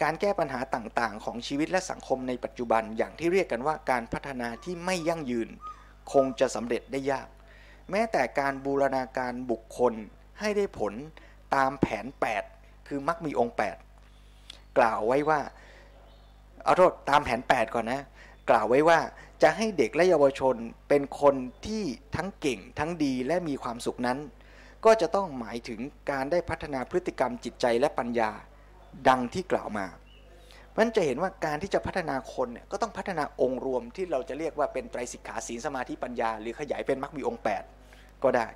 การแก้ปัญหาต่างๆ ของชีวิตและสังคมในปัจจุบันอย่างที่เรียกกันว่าการพัฒนาที่ไม่ยั่งยืน คงจะสำเร็จได้ยาก แม้แต่การบูรณาการบุคคลให้ได้ผลตามแผน 8 คือมักมีองค์ 8 กล่าวไว้ว่าเอาโทษตามแผน 8 ก่อนนะ กล่าวไว้ว่า จะให้เด็กและเยาวชนเป็นคนที่ทั้งเก่งทั้งดีและมีความสุขนั้น ก็จะต้องหมายถึงการได้พัฒนาพฤติกรรมจิตใจและปัญญาดังที่กล่าวมาเพราะฉะนั้นจะเห็นว่าการที่จะพัฒนาคนเนี่ยก็ต้องพัฒนาองค์รวมที่เราจะเรียกว่าเป็นไตรสิกขาศีลสมาธิปัญญา หรือขยายเป็นมรรคมีองค์ 8 ก็ได้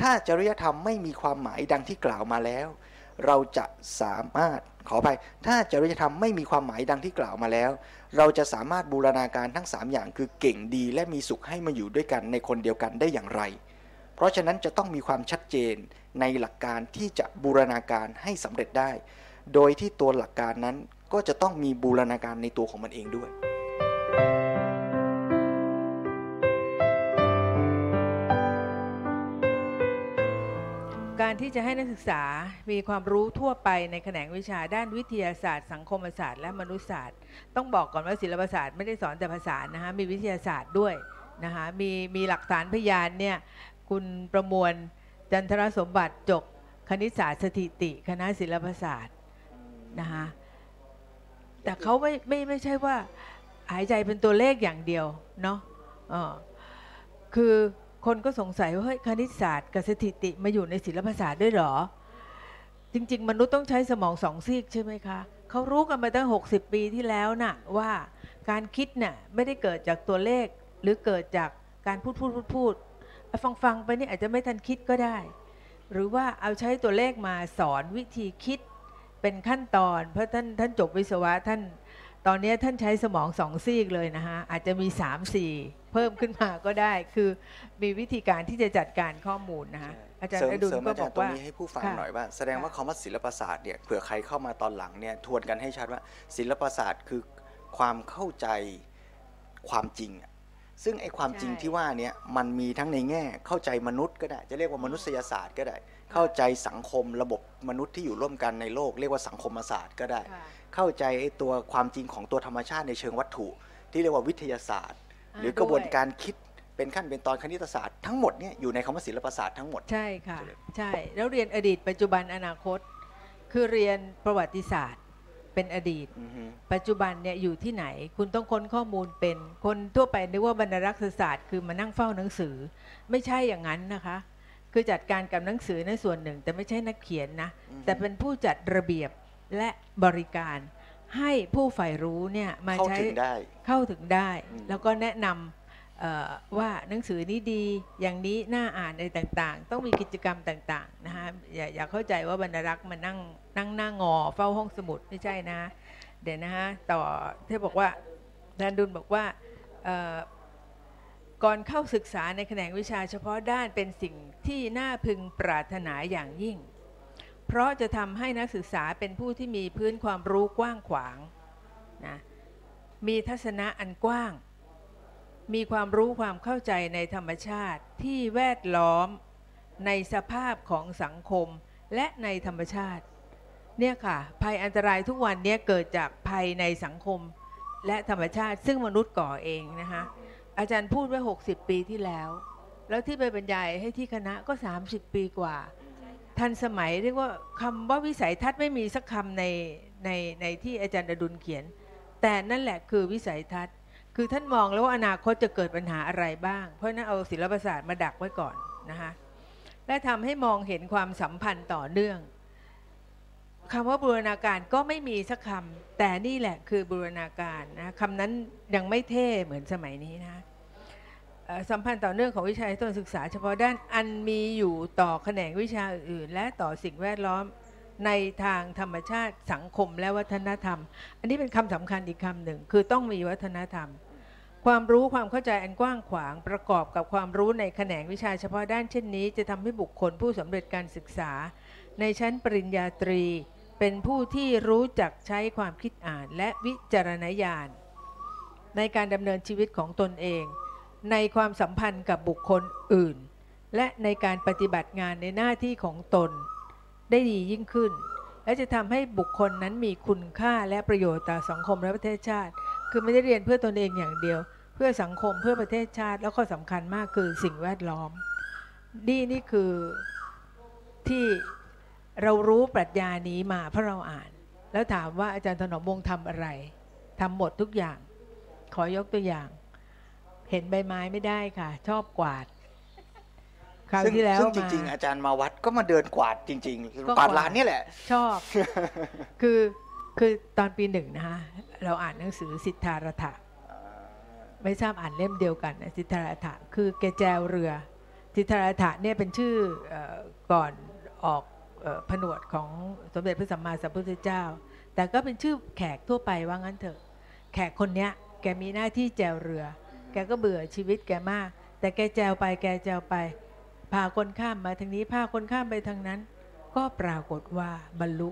ถ้าจริยธรรมไม่มีความหมายดังที่กล่าวมาแล้ว เราจะสามารถขอไปถ้าจริยธรรมไม่มีความหมายดังที่กล่าวมาแล้ว เราจะสามารถบูรณาการทั้ง 3 อย่างคือเก่งดีและมีสุขให้มาอยู่ด้วยกันในคนเดียวกันได้อย่างไร เพราะฉะนั้นจะต้องมีความชัดเจนในหลักการที่จะบูรณาการให้สำเร็จได้ โดยที่ตัวหลักการนั้นก็จะต้องมีบูรณาการในตัวของมันเองด้วย การที่จะให้นักศึกษามีความรู้ทั่วไปในแขนงวิชาด้านวิทยาศาสตร์ สังคมศาสตร์และมนุษยศาสตร์ ต้องบอกก่อนว่าศิลปศาสตร์ไม่ได้สอนแต่ภาษานะคะมีวิทยาศาสตร์ด้วยนะคะมีมีหลักฐานพยานเนี่ยคุณประมวลจันทรสมบัติจบคณิตศาสตร์สถิติ คณะศิลปศาสตร์นะคะแต่เขาไม่ไม่ไม่ใช่ว่าหายใจเป็นตัวเลขอย่างเดียวเนาะคือ คนก็สงสัยว่าเฮ้ยคณิตศาสตร์กับสถิติมาอยู่ในศิลปศาสตร์ด้วยเหรอ จริง ๆ มนุษย์ต้องใช้สมองสองซีกใช่ไหมคะเขารู้กันมาตั้ง 60 ปีที่แล้วน่ะว่าการคิดเนี่ยไม่ได้เกิดจากตัวเลข หรือเกิดจากการพูดพูดพูดพูดฟังฟังไปนี่อาจจะไม่ทันคิดก็ได้ หรือว่าเอาใช้ตัวเลขมาสอนวิธีคิดเป็นขั้นตอน เพราะท่านท่านจบวิศวะท่าน ตอนนี้ท่านใช้สมองสองซีกเลยนะฮะอาจจะมี3 4เพิ่มขึ้นมาก็ได้ คือมีวิธีการที่จะจัดการข้อมูลนะฮะอาจารเสริย์มอดุลเสริมก็อาบจาอรกย์ตรงว่านี้ให้ผู้ฟังค่ะหน่อยว่า แสดงว่าค่ะคำว่าศิลปศาสตร์เนี่ยเผื่อใครเข้ามาตอนหลังเนี่ยทวนกันให้ชัดว่า ศิลปศาสตร์คือความเข้าใจความจริงอะซึ่งไอ้ความจริงใช่ที่ว่าเนี่ยมันมีทั้งในแง่เข้าใจมนุษย์ก็ได้ จะเรียกว่ามนุษยศาสตร์ก็ได้ เข้าใจสังคมระบบมนุษย์ที่อยู่ร่วมกันในโลก เรียกว่าสังคมศาสตร์ก็ได้ค่ะ เข้าใจไอ้ตัวความจริงของตัวธรรมชาติในเชิงวัตถุ ที่เรียกว่าวิทยาศาสตร์อ่าหรือกระบวนด้วยการคิดเป็นขั้นเป็นตอนคณิตศาสตร์ทั้งหมดเนี่ยอยู่ในคำว่าศิลปศาสตร์ทั้งหมดใช่ค่ะใช่เลยใช่แล้วเรียนอดีต ปัจจุบันอนาคต คือเรียนประวัติศาสตร์ เป็นอดีตอือฮึปัจจุบันเนี่ยอยู่ที่ไหน คุณต้องค้นข้อมูลเป็นคนทั่วไปนึกว่าบรรณารักษศาสตร์คือมานั่งเฝ้าหนังสือ ไม่ใช่อย่างนั้นนะคะคือจัดการกับหนังสือในส่วนหนึ่ง แต่ไม่ใช่นักเขียนนะอือฮึแต่เป็นผู้จัดระเบียบ และบริการให้ผู้ใฝ่รู้เนี่ยมาเข้าใช้ถึงได้ เข้าถึงได้ อืม แล้วก็แนะนำเอ่อว่าหนังสือนี้ดีอย่างนี้น่าอ่านอะไรต่างๆ ต้องมีกิจกรรมต่างๆนะคะอย่าอย่าเข้าใจว่าบรรณารักษ์มานั่งนั่งหน้างอเฝ้าห้องสมุดไม่ใช่นะ เดี๋ยวนะฮะต่อที่บอกว่าอาจารย์ดุลบอกว่าเอ่อก่อนเข้าศึกษาในแขนงวิชาเฉพาะด้านเป็นสิ่งที่น่าพึงปรารถนาอย่างยิ่ง เพราะจะทำให้นักศึกษาเป็นผู้ที่มีพื้นความรู้กว้างขวางนะมีทัศนะอันกว้าง มีความรู้ความเข้าใจในธรรมชาติที่แวดล้อมในสภาพของสังคมและในธรรมชาติ เนี่ยค่ะ ภัยอันตรายทุกวันนี้เกิดจากภัยในสังคมและธรรมชาติ ซึ่งมนุษย์ก่อเองนะคะอาจารย์พูดไว้ 60 ปีที่แล้ว แล้วที่ไปบรรยายให้ที่คณะก็ 30 ปีกว่า ทันสมัยเรียกว่าคำว่าวิสัยทัศน์ไม่มีสักคำในในในที่อาจารย์อดุลเขียน แต่นั่นแหละคือวิสัยทัศน์ คือท่านมองแล้วว่าอนาคตจะเกิดปัญหาอะไรบ้าง เพราะนั้นเอาศิลปศาสตร์มาดักไว้ก่อนนะคะและทำให้มองเห็นความสัมพันธ์ต่อเนื่องคำว่าบูรณาการก็ไม่มีสักคำแต่นี่แหละคือบูรณาการนะคำนั้นยังไม่เท่เหมือนสมัยนี้นะ สัมพันธ์ต่อเนื่องของวิชาต้นศึกษา เฉพาะด้านอันมีอยู่ต่อแขนงวิชาอื่น และต่อสิ่งแวดล้อมในทางธรรมชาติสังคมและวัฒนธรรม อันนี้เป็นคำสำคัญอีกคำหนึ่ง คือต้องมีวัฒนธรรม ความรู้ความเข้าใจอันกว้างขวางประกอบกับความรู้ในแขนงวิชาเฉพาะด้านเช่นนี้ จะทำให้บุคคลผู้สำเร็จการศึกษา ในชั้นปริญญาตรี เป็นผู้ที่รู้จักใช้ความคิดอ่านและวิจารณญาณในการดำเนินชีวิตของตนเอง ในความสัมพันธ์กับบุคคลอื่น และในการปฏิบัติงานในหน้าที่ของตน ได้ดียิ่งขึ้น และจะทำให้บุคคลนั้นมีคุณค่าและประโยชน์ต่อสังคมและประเทศชาติ คือไม่ได้เรียนเพื่อตนเองอย่างเดียว เพื่อสังคมเพื่อประเทศชาติ แล้วก็สำคัญมากคือสิ่งแวดล้อมนี่นี่คือที่เรารู้ปรัชญานี้มาเพราะเราอ่าน แล้วถามว่าอาจารย์ถนอมวงศ์ทำอะไรทำหมดทุกอย่าง ขอยกตัวอย่าง เห็นใบไม้ไม่ได้ค่ะ ชอบกวาดคราวซึ่งที่แล้วซึ่งจมาริง ๆ อาจารย์มาวัดก็มาเดินกวาดจริงก็ๆกวาดกวาดลานนี่แหละ ชอบ คือคือตอนปีหนึ่งนะคะเราอ่านหนังสือสิทธารัฐะไม่ทราบอ่านเล่มเดียวกันนะสิทธารัฐะคือแกแจวเรือ สิทธารัฐะเนี่ยเป็นชื่อเออก่อนออกเออผนวดของสมเด็จพระสัมมาสัมพุทธเจ้า แต่ก็เป็นชื่อแขกทั่วไปว่างั้นเถอะ แขกคนเนี้ยแกมีหน้าที่แจวเรือ แกก็เบื่อชีวิตแกมาก แต่แกแจวไปแกแจวไปพาคนข้ามมาทางนี้พาคนข้ามไปทางนั้น ก็ปรากฏว่าบรรลุ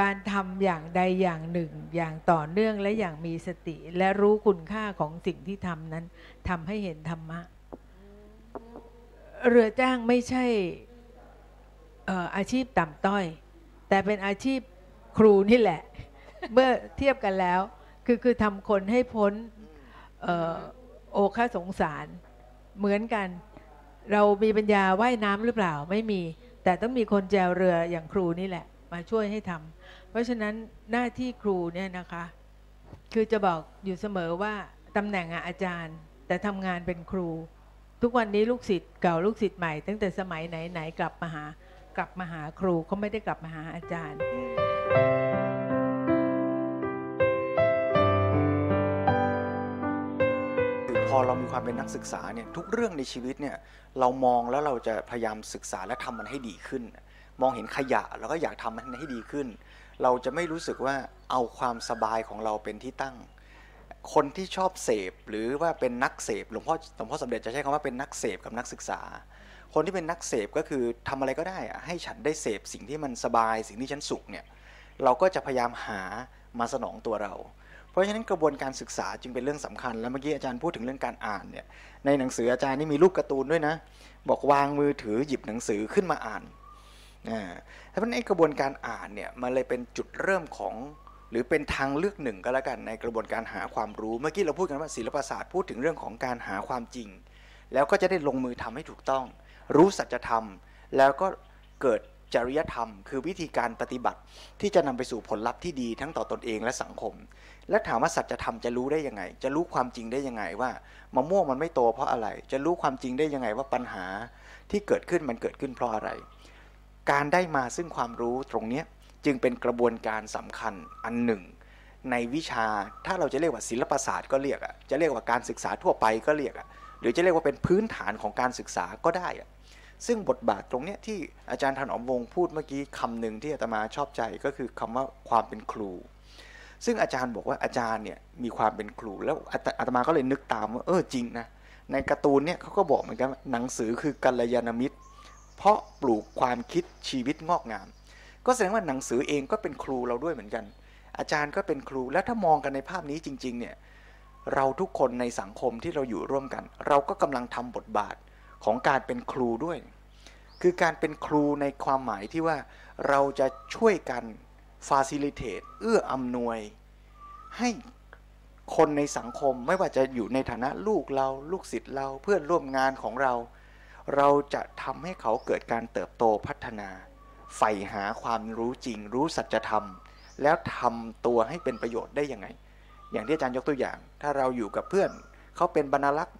การทำอย่างใดอย่างหนึ่ง อย่างต่อเนื่องและอย่างมีสติ และรู้คุณค่าของสิ่งที่ทำนั้นทำให้เห็นธรรมะ เรือจ้างไม่ใช่อาชีพต่ำต้อย แต่เป็นอาชีพครูนี่แหละ เมื่อเทียบกันแล้ว คือคือทำคนให้พ้น โอคาสงสารเหมือนกัน เรามีปัญญาว่ายน้ำหรือเปล่าไม่มี แต่ต้องมีคนแจวเรืออย่างครูนี่แหละ มาช่วยให้ทำเพราะฉะนั้นหน้าที่ครูเนี่ยนะคะ คือจะบอกอยู่เสมอว่าตำแหน่งออาจารย์ แต่ทำงานเป็นครู ทุกวันนี้ลูกศิษย์เก่าลูกศิษย์ใหม่ ตั้งแต่สมัยไหนไหนๆกลับมาหากลับมาหาครูเขาไม่ได้กลับมาหาอาจารย์ อพอเรามีความเป็นนักศึกษาเนี่ยทุกเรื่องในชีวิตเนี่ยเรามองแล้วเราจะพยายามศึกษาและทำมันให้ดีขึ้น มองเห็นขยะเราก็อยากทำมันให้ดีขึ้น เราจะไม่รู้สึกว่าเอาความสบายของเราเป็นที่ตั้ง คนที่ชอบเสพหรือว่าเป็นนักเสพหลวงพ่อหลวงพ่อสมเด็จจะใช้คำว่าเป็นนักเสพกับนักศึกษา คนที่เป็นนักเสพก็คือทำอะไรก็ได้อะให้ฉันได้เสพสิ่งที่มันสบาย สิ่งที่ฉันสุขเนี่ยเราก็จะพยายามหามาสนองตัวเรา ราะฉะนั้นกระบวนการศึกษาจึงเป็นเรื่องสำคัญ แล้วเมื่อกี้อาจารย์พูดถึงเรื่องการอ่านเนี่ยในหนังสืออาจารย์นี่มีรูปการ์ตูนด้วยนะ บอกวางมือถือหยิบหนังสือขึ้นมาอ่านอ่าเพราะฉะนั้นกระบวนการอ่านเนี่ยมันเลยเป็นจุดเริ่มของหรือเป็นทางเลือกหนึ่งก็แล้วกันในกระบวนการหาความรู้ เมื่อกี้เราพูดกันว่าศิลปศาสตร์พูดถึงเรื่องของการหาความจริง แล้วก็จะได้ลงมือทำให้ถูกต้อง รู้สัจธรรม แล้วก็เกิด จริยธรรม คือวิธีการปฏิบัติที่จะนำไปสู่ผลลัพธ์ที่ดีทั้งต่อตนเองและสังคม และถามว่าสัจธรรมจะรู้ได้ยังไง จะรู้ความจริงได้ยังไงว่ามะม่วงมันไม่โตเพราะอะไร จะรู้ความจริงได้ยังไงว่าปัญหาที่เกิดขึ้นมันเกิดขึ้นเพราะอะไร การได้มาซึ่งความรู้ตรงนี้จึงเป็นกระบวนการสำคัญอันหนึ่ง ในวิชาถ้าเราจะเรียกว่าศิลปศาสตร์ก็เรียกอะจะเรียกว่าการศึกษาทั่วไปก็เรียกอะหรือจะเรียกว่าเป็นพื้นฐานของการศึกษาก็ได้อะ ซึ่งบทบาทตรงเนี้ยที่อาจารย์ธนอมวงศ์พูดเมื่อกี้คำหนึ่งที่อาตมาชอบใจก็คือคำว่าความเป็นครู ซึ่งอาจารย์บอกว่าอาจารย์เนี่ยมีความเป็นครู แล้วอาตมาก็เลยนึกตามว่าเออจริงนะในการ์ตูนเนี่ยเขาก็บอกเหมือนกันหนังสือคือกัลยาณมิตร เพราะปลูกความคิดชีวิตงอกงาม ก็แสดงว่าหนังสือเองก็เป็นครูเราด้วยเหมือนกัน อาจารย์ก็เป็นครูแล้วถ้ามองกันในภาพนี้จริง ๆ เนี่ยเราทุกคนในสังคมที่เราอยู่ร่วมกัน เราก็กำลังทำบทบาท ของการเป็นครูด้วย คือการเป็นครูในความหมายที่ว่าเราจะช่วยกัน facilitate เอื้ออำนวย ให้คนในสังคมไม่ว่าจะอยู่ในฐานะลูกเราลูกศิษย์เราเพื่อนร่วมงานของเรา เราจะทำให้เขาเกิดการเติบโตพัฒนาใฝ่หาความรู้จริง รู้สัจธรรม แล้วทำตัวให้เป็นประโยชน์ได้ยังไง อย่างที่อาจารย์ยกตัวอย่าง ถ้าเราอยู่กับเพื่อน เขาเป็นบรรลักษ์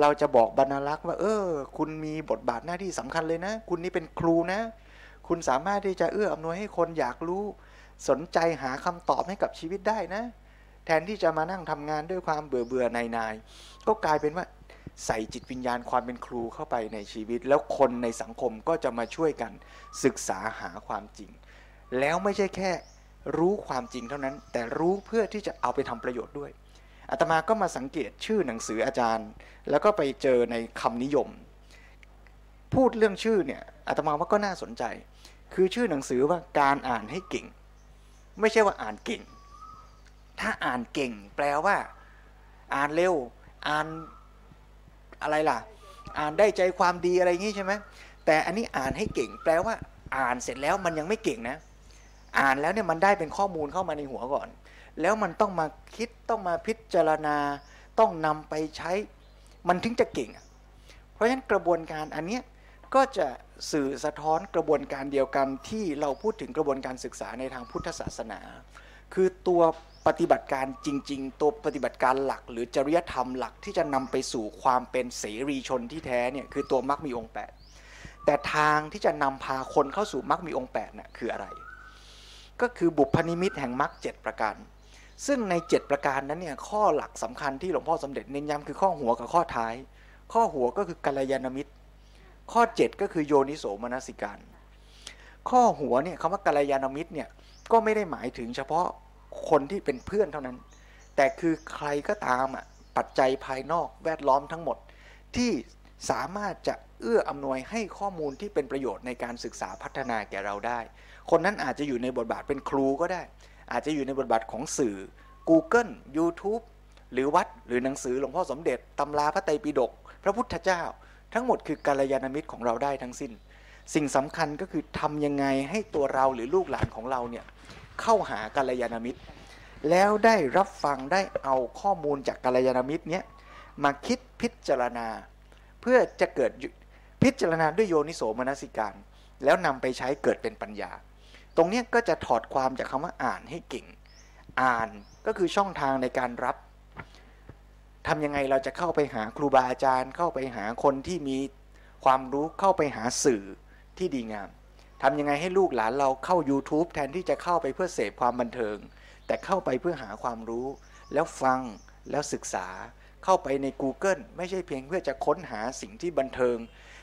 เราจะบอกบรรลักษ์ว่า เออ คุณมีบทบาทหน้าที่สำคัญเลยนะ คุณนี่เป็นครูนะ คุณสามารถที่จะเอื้ออำนวยให้คนอยากรู้ สนใจหาคำตอบให้กับชีวิตได้นะ แทนที่จะมานั่งทำงานด้วยความเบื่อเบื่อนายนายก็กลายเป็นว่าใส่จิตวิญญาณความเป็นครูเข้าไปในชีวิต แล้วคนในสังคมก็จะมาช่วยกันศึกษาหาความจริง แล้วไม่ใช่แค่รู้ความจริงเท่านั้น แต่รู้เพื่อที่จะเอาไปทำประโยชน์ด้วย อาตมาก็มาสังเกตชื่อหนังสืออาจารย์ แล้วก็ไปเจอในคำนิยม พูดเรื่องชื่อเนี่ยอาตมาว่าก็น่าสนใจ คือชื่อหนังสือว่าการอ่านให้เก่ง ไม่ใช่ว่าอ่านเก่ง ถ้าอ่านเก่ง แปลว่า อ่านเร็ว อ่านอะไรล่ะ อ่านได้ใจความดีอะไรอย่างงี้ใช่ไหมแต่อันนี้อ่านให้เก่ง แปลว่า อ่านเสร็จแล้วมันยังไม่เก่งนะ อ่านแล้วเนี่ยมันได้เป็นข้อมูลเข้ามาในหัวก่อน แล้วมันต้องมาคิดต้องมาพิจารณา ต้องนำไปใช้ มันถึงจะเก่ง เพราะฉะนั้นกระบวนการอันนี้ก็จะสื่อสะท้อนกระบวนการเดียวกันที่เราพูดถึงกระบวนการศึกษาในทางพุทธศาสนา คือตัวปฏิบัติการจริง ๆ ตัวปฏิบัติการหลัก หรือจริยธรรมหลักที่จะนำไปสู่ความเป็นเสรีชนที่แท้เนี่ยคือตัวมรรคมีองค์ 8 แต่ทางที่จะนำพาคนเข้าสู่มรรคมีองค์8น่ะคืออะไร ก็คือบุพนิมิตแห่งมรรคเจ็ดประการ ซึ่งใน 7 ประการนั้นเนี่ยข้อหลักสำคัญที่หลวงพ่อสมเด็จเน้นย้ำคือข้อหัวกับข้อท้าย ข้อหัวก็คือกัลยาณมิตร ข้อ 7 ก็คือโยนิโสมนสิการ ข้อหัวเนี่ยคำว่ากัลยาณมิตรเนี่ยก็ไม่ได้หมายถึงเฉพาะคนที่เป็นเพื่อนเท่านั้น แต่คือใครก็ตามอะปัจจัยภายนอกแวดล้อมทั้งหมด ที่สามารถจะเอื้ออำนวยให้ข้อมูลที่เป็นประโยชน์ในการศึกษาพัฒนาแก่เราได้ คนนั้นอาจจะอยู่ในบทบาทเป็นครูก็ได้ อาจจะอยู่ในบทบาทของสื่อ Google YouTube หรือวัดหรือหนังสือหลวงพ่อสมเด็จตำราพระไตรปิฎกพระพุทธเจ้า ทั้งหมดคือกัลยาณมิตรของเราได้ทั้งสิ้น สิ่งสำคัญก็คือทำยังไงให้ตัวเราหรือลูกหลานของเราเนี่ยเข้าหากัลยาณมิตร แล้วได้รับฟังได้เอาข้อมูลจากกัลยาณมิตรเนี้ยมาคิดพิจารณา เพื่อจะเกิดพิจารณาด้วยโยนิโสมนสิการ แล้วนำไปใช้เกิดเป็นปัญญา ตรงนี้ก็จะถอดความจากคำว่าอ่านให้เก่ง อ่านก็คือช่องทางในการรับทำยังไงเราจะเข้าไปหาครูบาอาจารย์ เข้าไปหาคนที่มีความรู้เข้าไปหาสื่อที่ดีงามทำยังไงให้ลูกหลานเราเข้า YouTube แทนที่จะเข้าไปเพื่อเสพความบันเทิง แต่เข้าไปเพื่อหาความรู้ แล้วฟังแล้วศึกษา เข้าไปใน Google ไม่ใช่เพียงเพื่อจะค้นหาสิ่งที่บันเทิง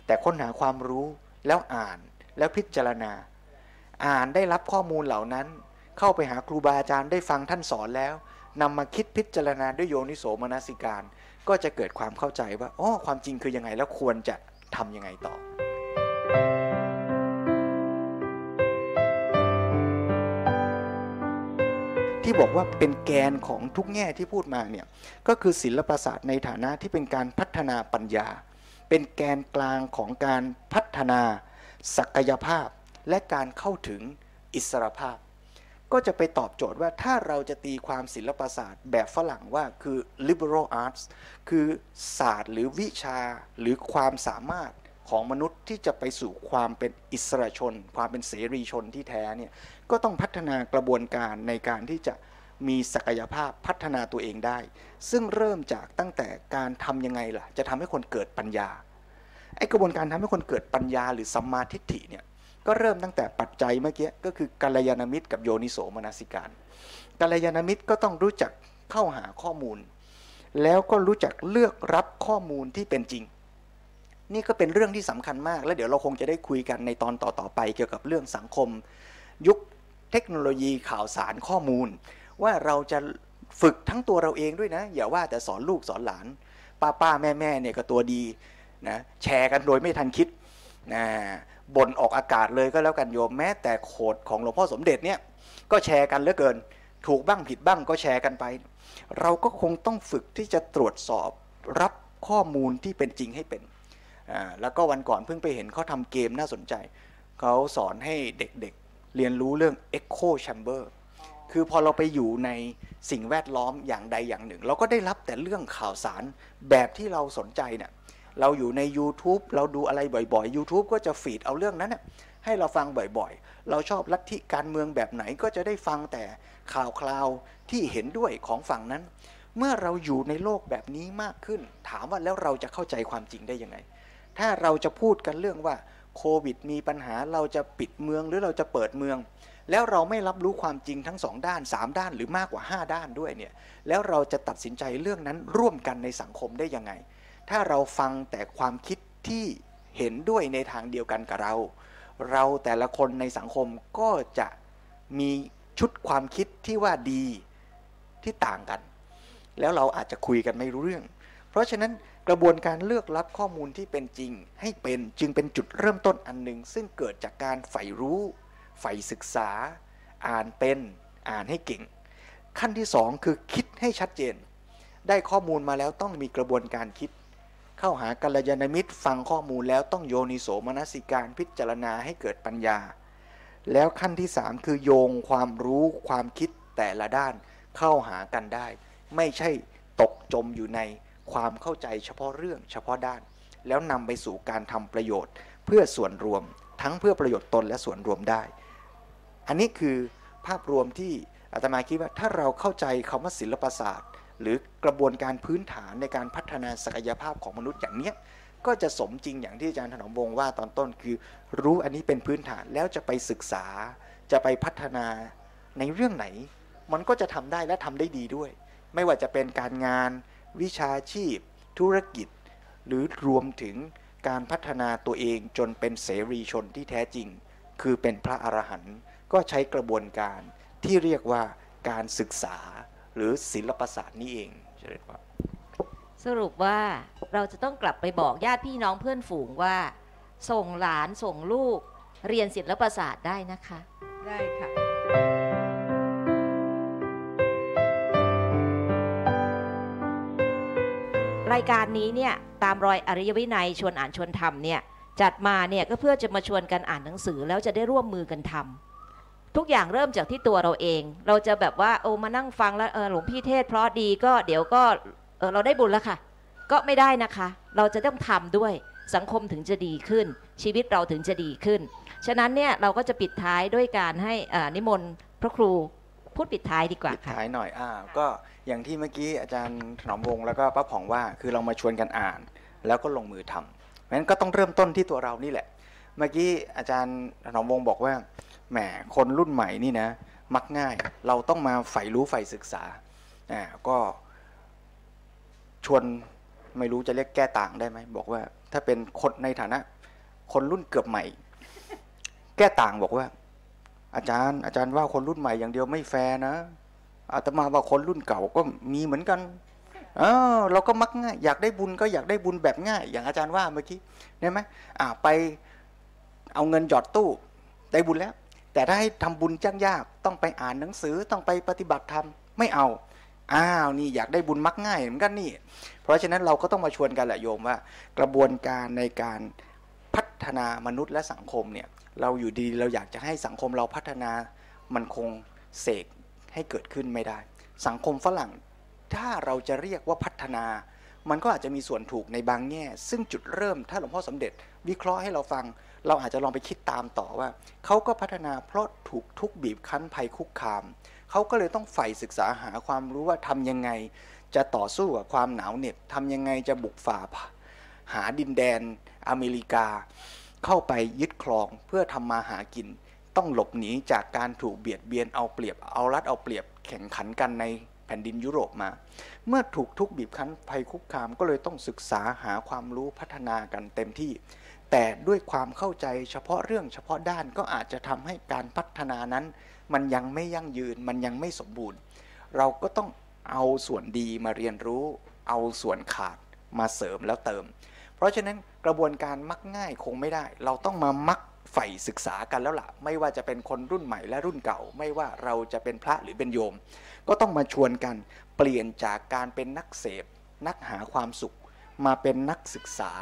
แต่ค้นหาความรู้แล้วอ่านแล้วพิจารณา อ่านได้รับข้อมูลเหล่านั้น เข้าไปหาครูบาอาจารย์ได้ฟังท่านสอนแล้วนำมาคิดพิจารณาด้วยโยนิโสมนสิการ ก็จะเกิดความเข้าใจว่าอ๋อความจริงคือยังไงแล้วควรจะทำยังไงต่อ ที่บอกว่าเป็นแกนของทุกแง่ที่พูดมาเนี่ยก็คือศิลปศาสตร์ในฐานะที่เป็นการพัฒนาปัญญา เป็นแกนกลางของการพัฒนาศักยภาพ และการเข้าถึงอิสรภาพ ก็จะไปตอบโจทย์ว่าถ้าเราจะตีความศิลปศาสตร์แบบฝรั่งว่าคือ liberal arts คือศาสตร์หรือวิชาหรือความสามารถของมนุษย์ที่จะไปสู่ความเป็นอิสระชน ความเป็นเสรีชนที่แท้เนี่ยก็ต้องพัฒนากระบวนการในการที่จะมีศักยภาพพัฒนาตัวเองได้ ซึ่งเริ่มจากตั้งแต่การทำยังไงล่ะ จะทำให้คนเกิดปัญญาไอ้กระบวนการทำให้คนเกิดปัญญาหรือสัมมาทิฏฐิเนี่ย ก็เริ่มตั้งแต่ปัจจัยเมื่อกี้ก็คือกัลยาณมิตรกับโยนิโสมนสิการกัลยาณมิตรก็ต้องรู้จักเข้าหาข้อมูล แล้วก็รู้จักเลือกรับข้อมูลที่เป็นจริง นี่ก็เป็นเรื่องที่สำคัญมาก และเดี๋ยวเราคงจะได้คุยกันในตอนต่อๆไป เกี่ยวกับเรื่องสังคม ยุคเทคโนโลยีข่าวสารข้อมูล ว่าเราจะฝึกทั้งตัวเราเองด้วยนะ อย่าว่าแต่สอนลูกสอนหลาน ป้าป้าแม่แม่เนี่ยก็ตัวดีนะแชร์กันโดยไม่ทันคิดนะ บ่นออกอากาศเลยก็แล้วกันโยมแม้แต่โขดของหลวงพ่อสมเด็จเนี่ยก็แชร์กันเหลือเกิน ถูกบ้างผิดบ้างก็แชร์กันไป เราก็คงต้องฝึกที่จะตรวจสอบรับข้อมูลที่เป็นจริงให้เป็นแล้วก็วันก่อนเพิ่งไปเห็นเขาทำเกมน่าสนใจ เขาสอนให้เด็กๆเรียนรู้เรื่อง Echo Chamber คือพอเราไปอยู่ในสิ่งแวดล้อมอย่างใดอย่างหนึ่ง เราก็ได้รับแต่เรื่องข่าวสารแบบที่เราสนใจเนี่ย เราอยู่ใน YouTube เราดูอะไรบ่อยๆ YouTube ก็จะฟีดเอาเรื่องนั้นน่ยให้เราฟังบ่อยๆ เราชอบลัทธิการเมืองแบบไหนก็จะได้ฟังแต่ข่าวคราวที่เห็นด้วยของฝั่งนั้น เมื่อเราอยู่ในโลกแบบนี้มากขึ้น ถามว่าแล้วเราจะเข้าใจความจริงได้ยังไง ถ้าเราจะพูดกันเรื่องว่าโควิดมีปัญหาเราจะปิดเมืองหรือเราจะเปิดเมือง แล้วเราไม่รับรู้ความจริงทั้งสองด้าน 3 ด้านหรือมากกว่า 5 ด้านด้วยเนี่ยแล้วเราจะตัดสินใจเรื่องนั้นร่วมกันในสังคมได้ยังไง ถ้าเราฟังแต่ความคิดที่เห็นด้วยในทางเดียวกันกับเรา เราแต่ละคนในสังคมก็จะมีชุดความคิดที่ว่าดีที่ต่างกัน แล้วเราอาจจะคุยกันไม่รู้เรื่อง เพราะฉะนั้นกระบวนการเลือกรับข้อมูลที่เป็นจริง ให้เป็นจึงเป็นจุดเริ่มต้นอันหนึ่งซึ่งเกิดจากการใฝ่รู้ใฝ่ศึกษา อ่านเป็นอ่านให้เก่ง ขั้นที่สองคือคิดให้ชัดเจน ได้ข้อมูลมาแล้วต้องมีกระบวนการคิด เข้าหากัลยาณมิตรฟังข้อมูลแล้วต้องโยนิโสมนสิการพิจารณาให้เกิดปัญญา แล้วขั้นที่สามคือโยงความรู้ความคิดแต่ละด้านเข้าหากันได้ ไม่ใช่ตกจมอยู่ในความเข้าใจเฉพาะเรื่องเฉพาะด้าน แล้วนำไปสู่การทำประโยชน์ เพื่อส่วนรวม ทั้งเพื่อประโยชน์ตนและส่วนรวมได้ อันนี้คือภาพรวมที่อาตมาคิดว่าถ้าเราเข้าใจคำว่าศิลปศาสตร์ หรือกระบวนการพื้นฐานในการพัฒนาศักยภาพของมนุษย์อย่างเนี้ยก็จะสมจริงอย่างที่อาจารย์ถนอมวงศ์ว่าตอนต้นคือ รู้อันนี้เป็นพื้นฐานแล้วจะไปศึกษา จะไปพัฒนาในเรื่องไหน มันก็จะทำได้และทำได้ดีด้วย ไม่ว่าจะเป็นการงาน วิชาชีพ ธุรกิจ หรือรวมถึงการพัฒนาตัวเองจนเป็นเสรีชนที่แท้จริง คือเป็นพระอรหันต์ก็ใช้กระบวนการที่เรียกว่าการศึกษา หรือศิลปศาสตร์นี่เองเช่ไหมสรุปว่าเราจะต้องกลับไปบอกญาติพี่น้องเพื่อนฝูงว่า ส่งหลานส่งลูก เรียนศิลปศาสตร์ได้นะคะ ได้ค่ะ รายการนี้เนี่ยตามรอยอริยวินัยชวนอ่านชวนทำเนี่ยจัดมาเนี่ยก็เพื่อจะมาชวนกันอ่านหนังสือแล้วจะได้ร่วมมือกันทำ ทุกอย่างเริ่มจากที่ตัวเราเอง เราจะแบบว่าโอ้มานั่งฟังแล้วเออหลวงพี่เทศเพราะดีก็เดี๋ยวก็เออเราได้บุญแล้วค่ะ ก็ไม่ได้นะคะ เราจะต้องทำด้วยสังคมถึงจะดีขึ้น ชีวิตเราถึงจะดีขึ้น ฉะนั้นเนี่ยเราก็จะปิดท้ายด้วยการให้นิมนต์พระครูพูดปิดท้ายดีกว่าปิดท้ายหน่อยอ่าก็อย่างที่เมื่อกี้อาจารย์ถนอมวงศ์แล้วก็ป้าผ่องว่าคือเรามาชวนกันอ่าน แล้วก็ลงมือทำเพราะฉะนั้นก็ต้องเริ่มต้นที่ตัวเรานี่แหละ เมื่อกี้อาจารย์ถนอมวงศ์บอกว่า แหมคนรุ่นใหม่นี่นะ มักง่าย เราต้องมาใฝ่รู้ใฝ่ศึกษาอ่าก็ชวนไม่รู้จะเรียกแก้ต่างได้ไหมบอกว่า ถ้าเป็นคนในฐานะ คนรุ่นเกือบใหม่ แก้ต่างบอกว่า อาจารย์ อาจารย์ว่าคนรุ่นใหม่อย่างเดียวไม่แฟร์นะอาตมาว่าคนรุ่นเก่าก็มีเหมือนกันเออเราก็มักง่าย อยากได้บุญก็อยากได้บุญแบบง่าย อย่างอาจารย์ว่าเมื่อกี้ได้ไหมอ่าไปเอาเงินหยอดตู้ ได้บุญแล้ว แต่ถ้าให้ทำบุญจ้างยากต้องไปอ่านหนังสือต้องไปปฏิบัติธรรมไม่เอาอ้าวนี่อยากได้บุญมักง่ายเหมือนกันนี่ เพราะฉะนั้นเราก็ต้องมาชวนกันแหละโยมว่า กระบวนการในการพัฒนามนุษย์และสังคมเนี่ยเราอยู่ดีเราอยากจะให้สังคมเราพัฒนามันคงเสกให้เกิดขึ้นไม่ได้ สังคมฝรั่งถ้าเราจะเรียกว่าพัฒนา มันก็อาจจะมีส่วนถูกในบางแง่ ซึ่งจุดเริ่มถ้าหลวงพ่อสมเด็จ วิเคราะห์ให้เราฟัง เราอาจจะลองไปคิดตามต่อว่า เขาก็พัฒนาเพราะถูกทุกบีบคั้นภัยคุกคาม เขาก็เลยต้องใฝ่ศึกษาหาความรู้ว่าทำยังไง จะต่อสู้กับความหนาวเหน็บทำยังไงจะบุกฝ่า หาดินแดนอเมริกา เข้าไปยึดครองเพื่อทำมาหากิน ต้องหลบหนีจากการถูกเบียดเบียนเอาเปรียบเอารัดเอาเปรียบแข่งขันกันในแผ่นดินยุโรปมา เมื่อถูกทุกบีบคั้นภัยคุกคามก็เลยต้องศึกษาหาความรู้พัฒนากันเต็มที่ แต่ด้วยความเข้าใจเฉพาะเรื่องเฉพาะด้านก็อาจจะทำให้การพัฒนานั้น มันยังไม่ยั่งยืนมันยังไม่สมบูรณ์ เราก็ต้องเอาส่วนดีมาเรียนรู้ เอาส่วนขาดมาเสริมแล้วเติม เพราะฉะนั้นกระบวนการมักง่ายคงไม่ได้ เราต้องมามักใฝ่ศึกษากันแล้วล่ะ ไม่ว่าจะเป็นคนรุ่นใหม่และรุ่นเก่า ไม่ว่าเราจะเป็นพระหรือเป็นโยม ก็ต้องมาชวนกันเปลี่ยนจากการเป็นนักเสพ นักหาความสุข มาเป็นนักศึกษา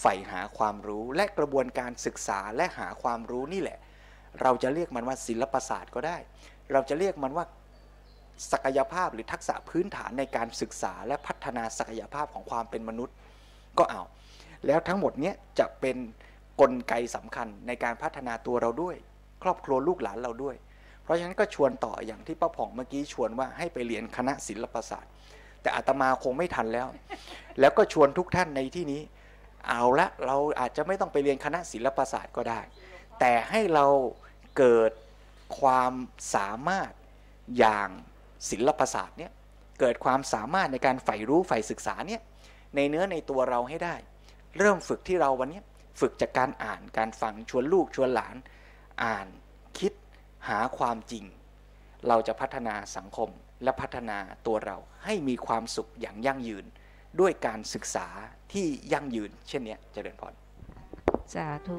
ใฝ่หาความรู้และกระบวนการศึกษาและหาความรู้นี่แหละ เราจะเรียกมันว่าศิลปศาสตร์ก็ได้ เราจะเรียกมันว่าศักยภาพหรือทักษะพื้นฐานในการศึกษาและพัฒนาศักยภาพของความเป็นมนุษย์ ก็เอา แล้วทั้งหมดเนี้ยจะเป็นกลไกสำคัญในการพัฒนาตัวเราด้วย ครอบครัวลูกหลานเราด้วย เพราะฉะนั้นก็ชวนต่ออย่างที่ป้าผ่องเมื่อกี้ชวนว่าให้ไปเรียนคณะศิลปศาสตร์ แต่อาตมาคงไม่ทันแล้ว แล้วก็ชวนทุกท่านในที่นี้ เอาละเราอาจจะไม่ต้องไปเรียนคณะศิลปศาสตร์ก็ได้ แต่ให้เราเกิดความสามารถอย่างศิลปศาสตร์เนี่ยเกิดความสามารถในการใฝ่รู้ใฝ่ศึกษาเนี่ยในเนื้อในตัวเราให้ได้ เริ่มฝึกที่เราวันนี้ฝึกจากการอ่านการฟังชวนลูกชวนหลาน อ่านคิดหาความจริง เราจะพัฒนาสังคมและพัฒนาตัวเราให้มีความสุขอย่างยั่งยืนด้วยการศึกษา ที่ยั่งยืนเช่นนี้ยเจริญพรสาธุ